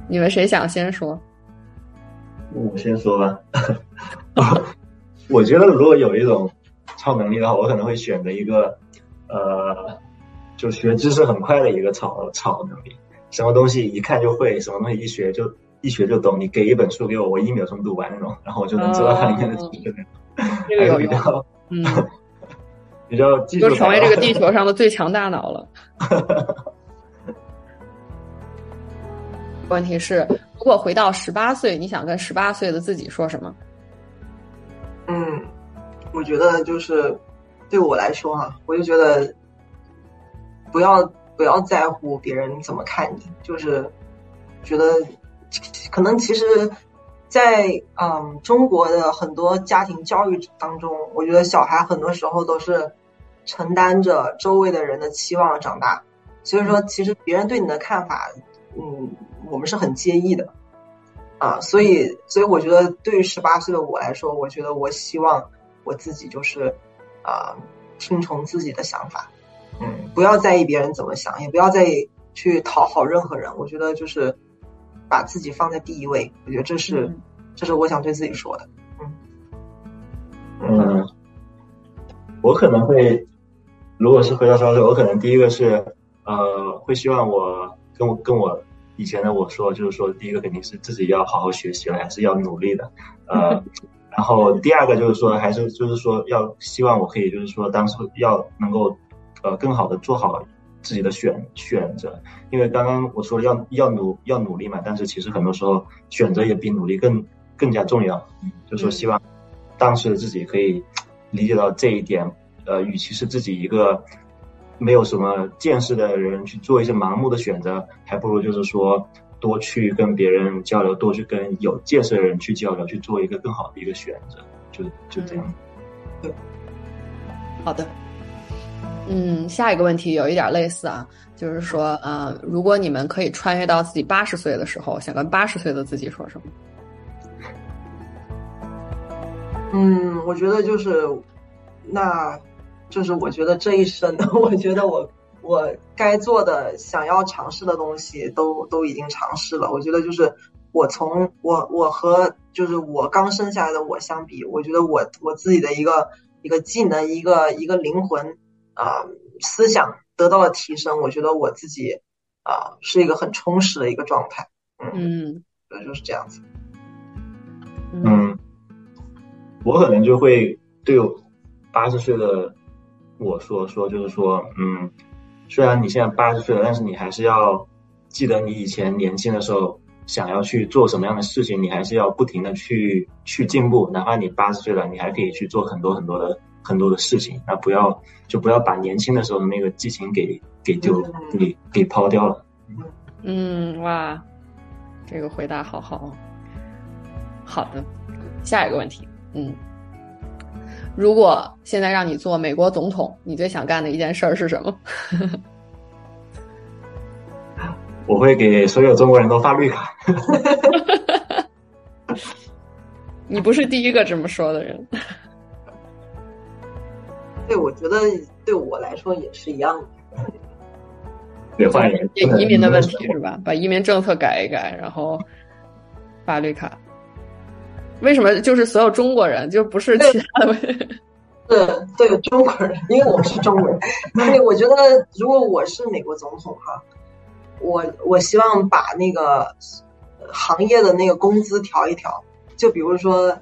你们谁想先说？我先说吧。*laughs* 我觉得如果有一种超能力的话，我可能会选择一个呃，就学知识很快的一个超超能力。什么东西一看就会，什么东西一学就一学就懂。你给一本书给我，我一秒钟读完那种，然后我就能知道它里面的知识。这个有用。嗯。比较就成为这个地球上的最强大脑了。*laughs* 问题是，如果回到十八岁，你想跟十八岁的自己说什么？嗯，我觉得就是对我来说哈，我就觉得不要不要在乎别人怎么看你，就是觉得可能其实，在嗯中国的很多家庭教育当中，我觉得小孩很多时候都是。承担着周围的人的期望长大，所以说其实别人对你的看法，嗯，我们是很介意的，啊，所以所以我觉得对于十八岁的我来说，我觉得我希望我自己就是啊，听从自己的想法，嗯，不要在意别人怎么想，也不要再去讨好任何人。我觉得就是把自己放在第一位，我觉得这是这是我想对自己说的，嗯。嗯，我可能会。如果是回到十八岁，我可能第一个是，呃，会希望我跟我跟我以前的我说，就是说，第一个肯定是自己要好好学习了，还是要努力的，呃，*laughs* 然后第二个就是说，还是就是说，要希望我可以就是说，当初要能够，呃，更好的做好自己的选选择，因为刚刚我说要要努要努力嘛，但是其实很多时候选择也比努力更更加重要，就说希望当时的自己可以理解到这一点。呃，与其是自己一个没有什么见识的人去做一些盲目的选择，还不如就是说多去跟别人交流，多去跟有见识的人去交流，去做一个更好的一个选择，就就这样。对，好的。嗯，下一个问题有一点类似啊，就是说，呃，如果你们可以穿越到自己八十岁的时候，想跟八十岁的自己说什么？嗯，我觉得就是那。就是我觉得这一生，我觉得我我该做的、想要尝试的东西都都已经尝试了。我觉得就是我从我我和就是我刚生下来的我相比，我觉得我我自己的一个一个技能、一个一个灵魂啊思想得到了提升。我觉得我自己啊，是一个很充实的一个状态。嗯，对，就是这样子。嗯，我可能就会对八十岁的我说说，就是说，嗯，虽然你现在八十岁了，但是你还是要记得你以前年轻的时候想要去做什么样的事情，你还是要不停的去去进步，哪怕你八十岁了，你还可以去做很多很多的很多的事情，那不要就不要把年轻的时候的那个激情给给丢给给抛掉了。嗯，哇，这个回答好好。好的，下一个问题，嗯，如果现在让你做美国总统，你最想干的一件事儿是什么？*laughs* 我会给所有中国人都发绿卡。*laughs* *laughs* 你不是第一个这么说的人。对，我觉得对我来说也是一样的。对，换人移民的问题是吧？把移民政策改一改，然后发绿卡。为什么就是所有中国人，就不是其他的？*laughs* 对对，中国人，因为我是中国人。所以我觉得，如果我是美国总统哈，我我希望把那个行业的那个工资调一调。就比如说，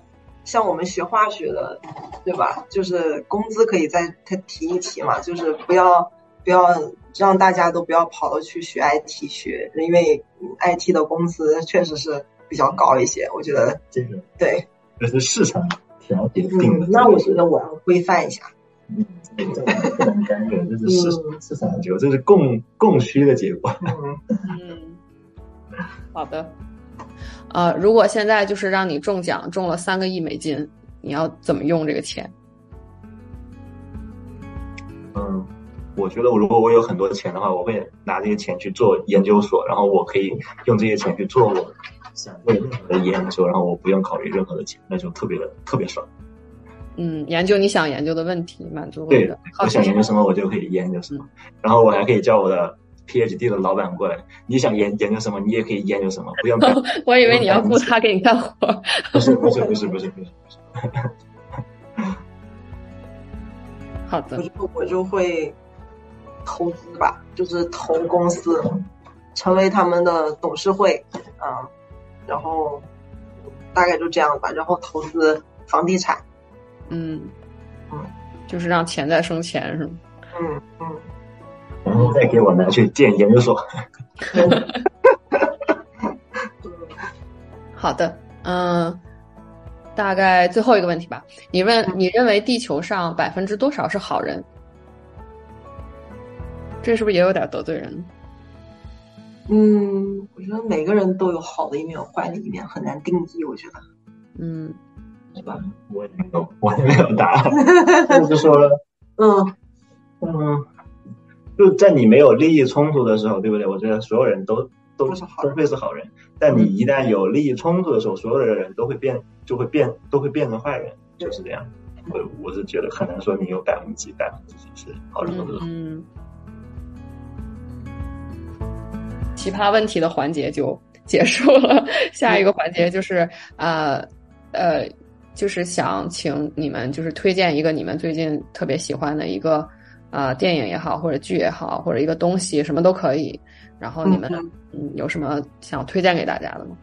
像我们学化学的，对吧？就是工资可以再再提一提嘛。就是不要不要让大家都不要跑到去学 IT 学，因为 IT 的工资确实是。比较高一些，我觉得这个对，这是市场调节定的。那我觉得我要规范一下。嗯，这个不能干预，这是市市场的结果，这是供供需的结果。嗯，好的。呃，如果现在就是让你中奖中了三个亿美金，你要怎么用这个钱？嗯，我觉得我如果我有很多钱的话，我会拿这些钱去做研究所，然后我可以用这些钱去做我。想做任何的研究，然后我不用考虑任何的钱，那就特别的特别爽。嗯，研究你想研究的问题，满足对，我想研究什么，我就可以研究什么。然后我还可以叫我的 PhD 的老板过来，你想研研究什么，你也可以研究什么，不要。我以为你要雇他给你干活。不是不是不是不是不是。好的，我就我就会投资吧，就是投公司，成为他们的董事会啊。然后大概就这样吧，然后投资房地产，嗯嗯，就是让钱在生钱，是吗？嗯嗯，然后再给我拿去建研究所。*laughs* 好的，嗯，大概最后一个问题吧，你问你认为地球上百分之多少是好人？这是不是也有点得罪人？嗯，我觉得每个人都有好的一面，有坏的一面，很难定义。我觉得，嗯，是吧？我也没有，我也没有答案。*laughs* 就是说，嗯嗯，就在你没有利益冲突的时候，对不对？我觉得所有人都都是都会是好人。但你一旦有利益冲突的时候，所有的人都会变，就会变，都会变成坏人，就是这样。我我是觉得很难说你有百分之几、百分之几是好人或者嗯。奇葩问题的环节就结束了，下一个环节就是呃呃，就是想请你们就是推荐一个你们最近特别喜欢的一个呃电影也好，或者剧也好，或者一个东西什么都可以。然后你们嗯有什么想推荐给大家的吗？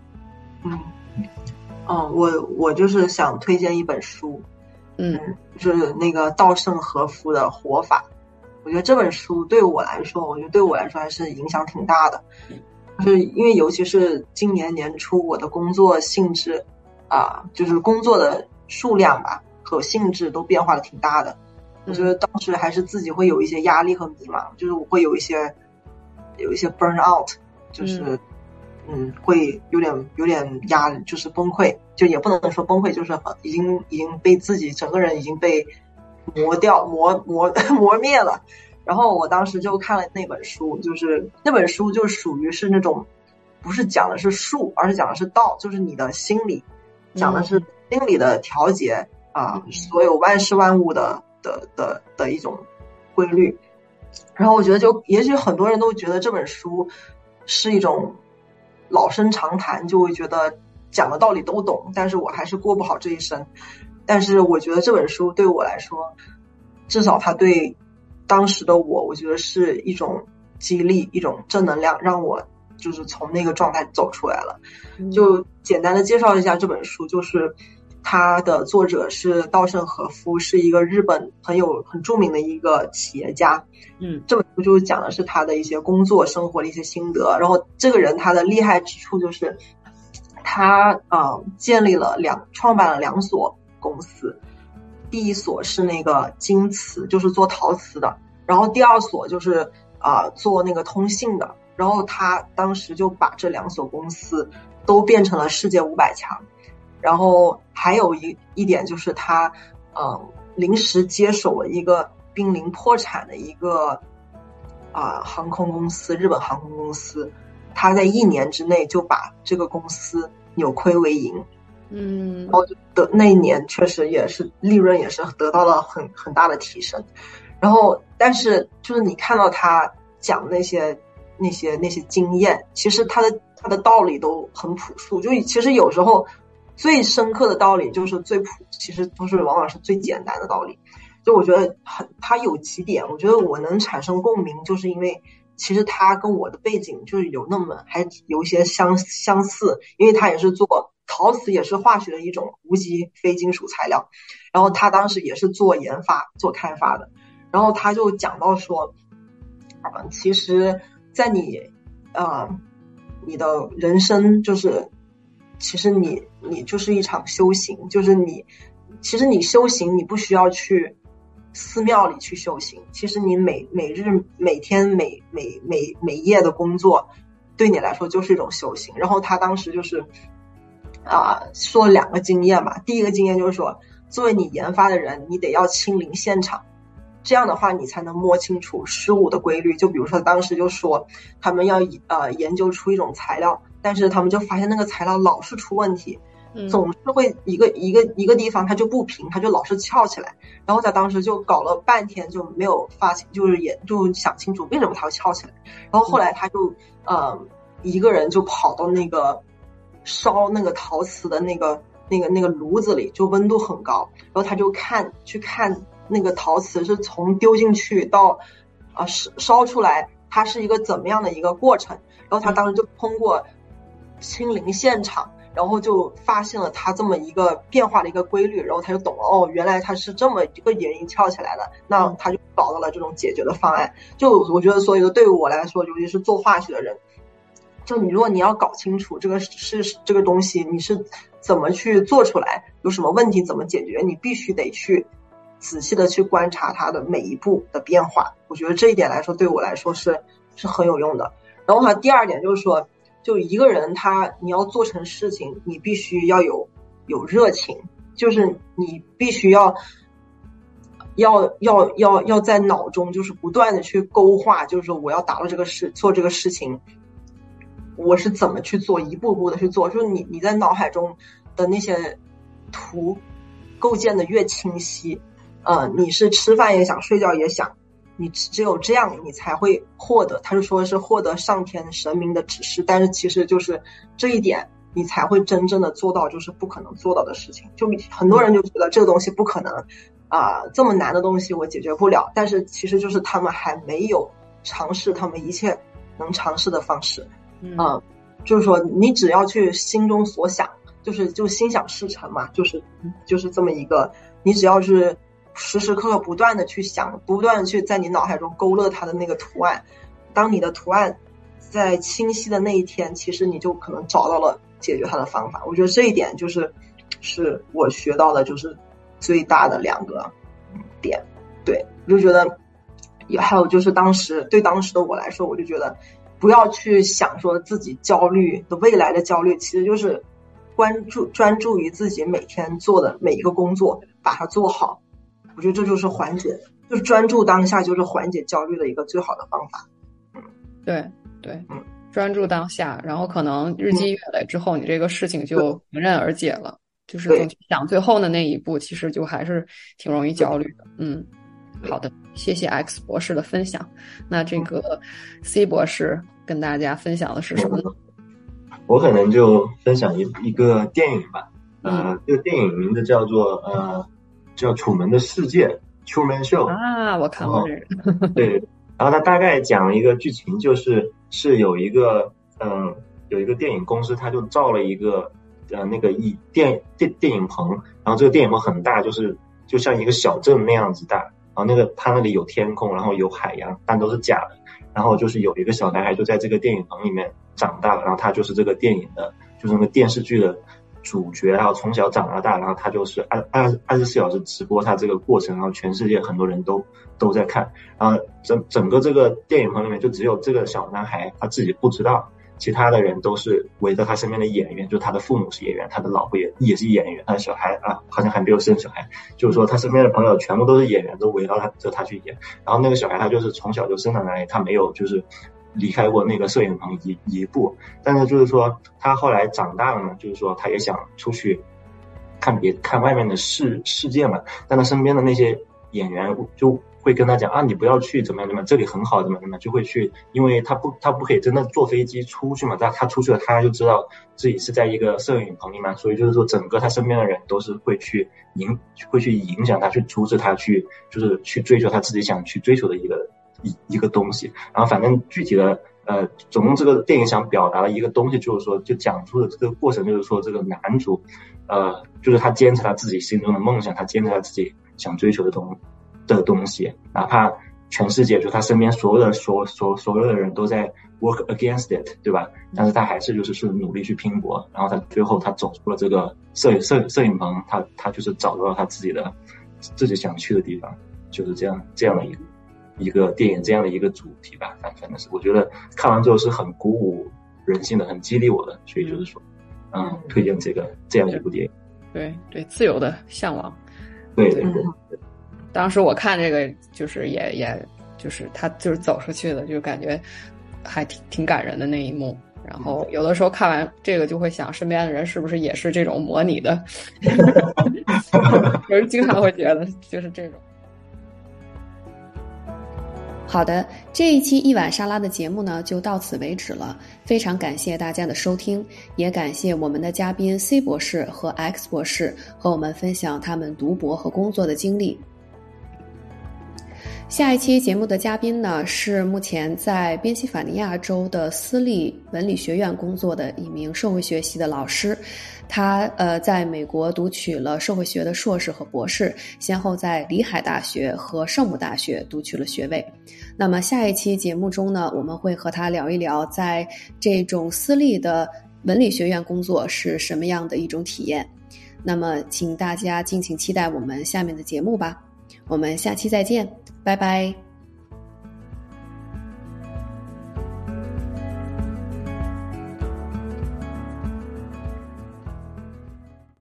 嗯，哦，我我就是想推荐一本书，嗯，就是那个稻盛和夫的《活法》。我觉得这本书对我来说，我觉得对我来说还是影响挺大的，就是因为尤其是今年年初，我的工作性质啊，就是工作的数量吧和性质都变化的挺大的。我觉得当时还是自己会有一些压力和迷茫，就是我会有一些有一些 burn out，就是嗯，会有点有点压，就是崩溃，就也不能说崩溃，就是已经已经被自己整个人已经被。磨掉磨磨 *laughs* 磨灭了，然后我当时就看了那本书，就是那本书就属于是那种，不是讲的是术，而是讲的是道，就是你的心理，讲的是心理的调节啊，所有万事万物的的的的一种规律。然后我觉得，就也许很多人都觉得这本书是一种老生常谈，就会觉得讲的道理都懂，但是我还是过不好这一生。但是我觉得这本书对我来说，至少它对当时的我，我觉得是一种激励，一种正能量，让我就是从那个状态走出来了。就简单的介绍一下这本书，就是它的作者是稻盛和夫，是一个日本很有很著名的一个企业家。嗯，这本书就是讲的是他的一些工作生活的一些心得。然后这个人他的厉害之处就是他啊建立了两创办了两所公司，第一所是那个京瓷，就是做陶瓷的，然后第二所就是啊做那个通信的。然后他当时就把这两所公司都变成了世界五百强。然后还有一一点就是他嗯临时接手了一个。濒临破产的一个啊航空公司，日本航空公司，他在一年之内就把这个公司扭亏为盈，嗯，然后的那一年确实也是利润也是得到了很很大的提升，然后但是就是你看到他讲那些那些那些经验，其实他的他的道理都很朴素，就其实有时候最深刻的道理就是最朴，其实都是往往是最简单的道理。就我觉得很，他有几点，我觉得我能产生共鸣，就是因为其实他跟我的背景就是有那么还有一些相相似，因为他也是做陶瓷，也是化学的一种无机非金属材料，然后他当时也是做研发、做开发的，然后他就讲到说，啊，其实，在你啊，你的人生就是，其实你你就是一场修行，就是你，其实你修行，你不需要去。寺庙里去修行，其实你每每日每天每每每每夜的工作，对你来说就是一种修行。然后他当时就是啊说两个经验嘛，第一个经验就是说，作为你研发的人，你得要亲临现场，这样的话你才能摸清楚事物的规律。就比如说当时就说他们要呃研究出一种材料，但是他们就发现那个材料老是出问题。总是会一个一个一个地方它就不平，它就老是翘起来。然后他当时就搞了半天就没有发现，就是也就想清楚为什么它会翘起来。然后后来他就呃一个人就跑到那个烧那个陶瓷的那个那个那个炉子里，就温度很高。然后他就看去看那个陶瓷是从丢进去到啊烧烧出来，它是一个怎么样的一个过程。然后他当时就通过亲临现场。然后就发现了它这么一个变化的一个规律，然后他就懂了哦，原来它是这么一个原因翘起来的，那他就找到了这种解决的方案。就我觉得，所以说对于我来说，尤其是做化学的人，就你如果你要搞清楚这个是这个东西你是怎么去做出来，有什么问题怎么解决，你必须得去仔细的去观察它的每一步的变化。我觉得这一点来说，对我来说是是很有用的。然后呢，第二点就是说。就一个人，他你要做成事情，你必须要有有热情，就是你必须要要要要要在脑中就是不断的去勾画，就是说我要达到这个事做这个事情，我是怎么去做，一步步的去做，就是你你在脑海中的那些图构建的越清晰，呃，你是吃饭也想，睡觉也想。你只有这样，你才会获得。他就说是获得上天神明的指示，但是其实就是这一点，你才会真正的做到，就是不可能做到的事情。就很多人就觉得这个东西不可能，啊，这么难的东西我解决不了。但是其实就是他们还没有尝试他们一切能尝试的方式。嗯，就是说你只要去心中所想，就是就心想事成嘛，就是就是这么一个，你只要是。时时刻刻不断的去想，不断的去在你脑海中勾勒它的那个图案。当你的图案在清晰的那一天，其实你就可能找到了解决它的方法。我觉得这一点就是是我学到的，就是最大的两个点。对，我就觉得也还有就是当时对当时的我来说，我就觉得不要去想说自己焦虑的未来的焦虑，其实就是关注专注于自己每天做的每一个工作，把它做好。我觉得这就是缓解，就是专注当下，就是缓解焦虑的一个最好的方法。嗯，对对，嗯，专注当下，然后可能日积月累之后，你这个事情就迎刃而解了。就是总想最后的那一步，其实就还是挺容易焦虑的。嗯，好的，谢谢 X 博士的分享。那这个 C 博士跟大家分享的是什么呢？*laughs* 我可能就分享一一个电影吧。呃，这个电影名字叫做呃。叫《楚门的世界》，Truman Show 啊，我看过这个。对，然后他大概讲了一个剧情，就是是有一个嗯有一个电影公司，他就造了一个呃那个一电电电影棚，然后这个电影棚很大，就是就像一个小镇那样子大，然后那个他那里有天空，然后有海洋，但都是假的。然后就是有一个小男孩就在这个电影棚里面长大了，然后他就是这个电影的，就是那个电视剧的主角，然后从小长到大，然后他就是二二二十四小时直播他这个过程，然后全世界很多人都都在看，然后整整个这个电影棚里面就只有这个小男孩他自己不知道。其他的人都是围着他身边的演员，就他的父母是演员，他的老婆也也是演员，他的小孩啊好像还没有生小孩，就是说他身边的朋友全部都是演员，都围绕他着他去演。然后那个小孩他就是从小就生长在那里，他没有就是离开过那个摄影棚一一步。但是就是说他后来长大了呢，就是说他也想出去看别看外面的世世界嘛，但他身边的那些演员就。会跟他讲啊，你不要去怎么样怎么样，这里很好怎么怎么，就会去，因为他不他不可以真的坐飞机出去嘛，但他出去了，他就知道自己是在一个摄影棚里面，所以就是说整个他身边的人都是会去影会去影响他，去阻止他去就是去追求他自己想去追求的一个人一一个东西。然后反正具体的呃，总共这个电影想表达的一个东西就是说，就讲述的这个过程就是说，这个男主呃，就是他坚持他自己心中的梦想，他坚持他自己想追求的东。的东西，哪怕全世界就他身边所有的所所所有的人都在 work against it，对吧？但是他还是就是是努力去拼搏，然后他最后他走出了这个摄影摄摄影棚，他他就是找到了他自己的自己想去的地方，就是这样这样的一个一个电影这样的一个主题吧。反反正是我觉得看完之后是很鼓舞人心的，很激励我的，所以就是说，嗯，推荐这个这样一部电影。对对，自由的向往。对对对。当时我看这个，就是也也，就是他就是走出去的，就感觉还挺挺感人的那一幕。然后有的时候看完这个，就会想身边的人是不是也是这种模拟的，*laughs* 有人经常会觉得就是这种。好的，这一期一碗沙拉的节目呢就到此为止了。非常感谢大家的收听，也感谢我们的嘉宾 C 博士和 X 博士和我们分享他们读博和工作的经历。下一期节目的嘉宾呢，是目前在宾夕法尼亚州的私立文理学院工作的一名社会学系的老师。他呃，在美国读取了社会学的硕士和博士，先后在里海大学和圣母大学读取了学位。那么下一期节目中呢，我们会和他聊一聊，在这种私立的文理学院工作是什么样的一种体验。那么，请大家敬请期待我们下面的节目吧。我们下期再见。拜拜。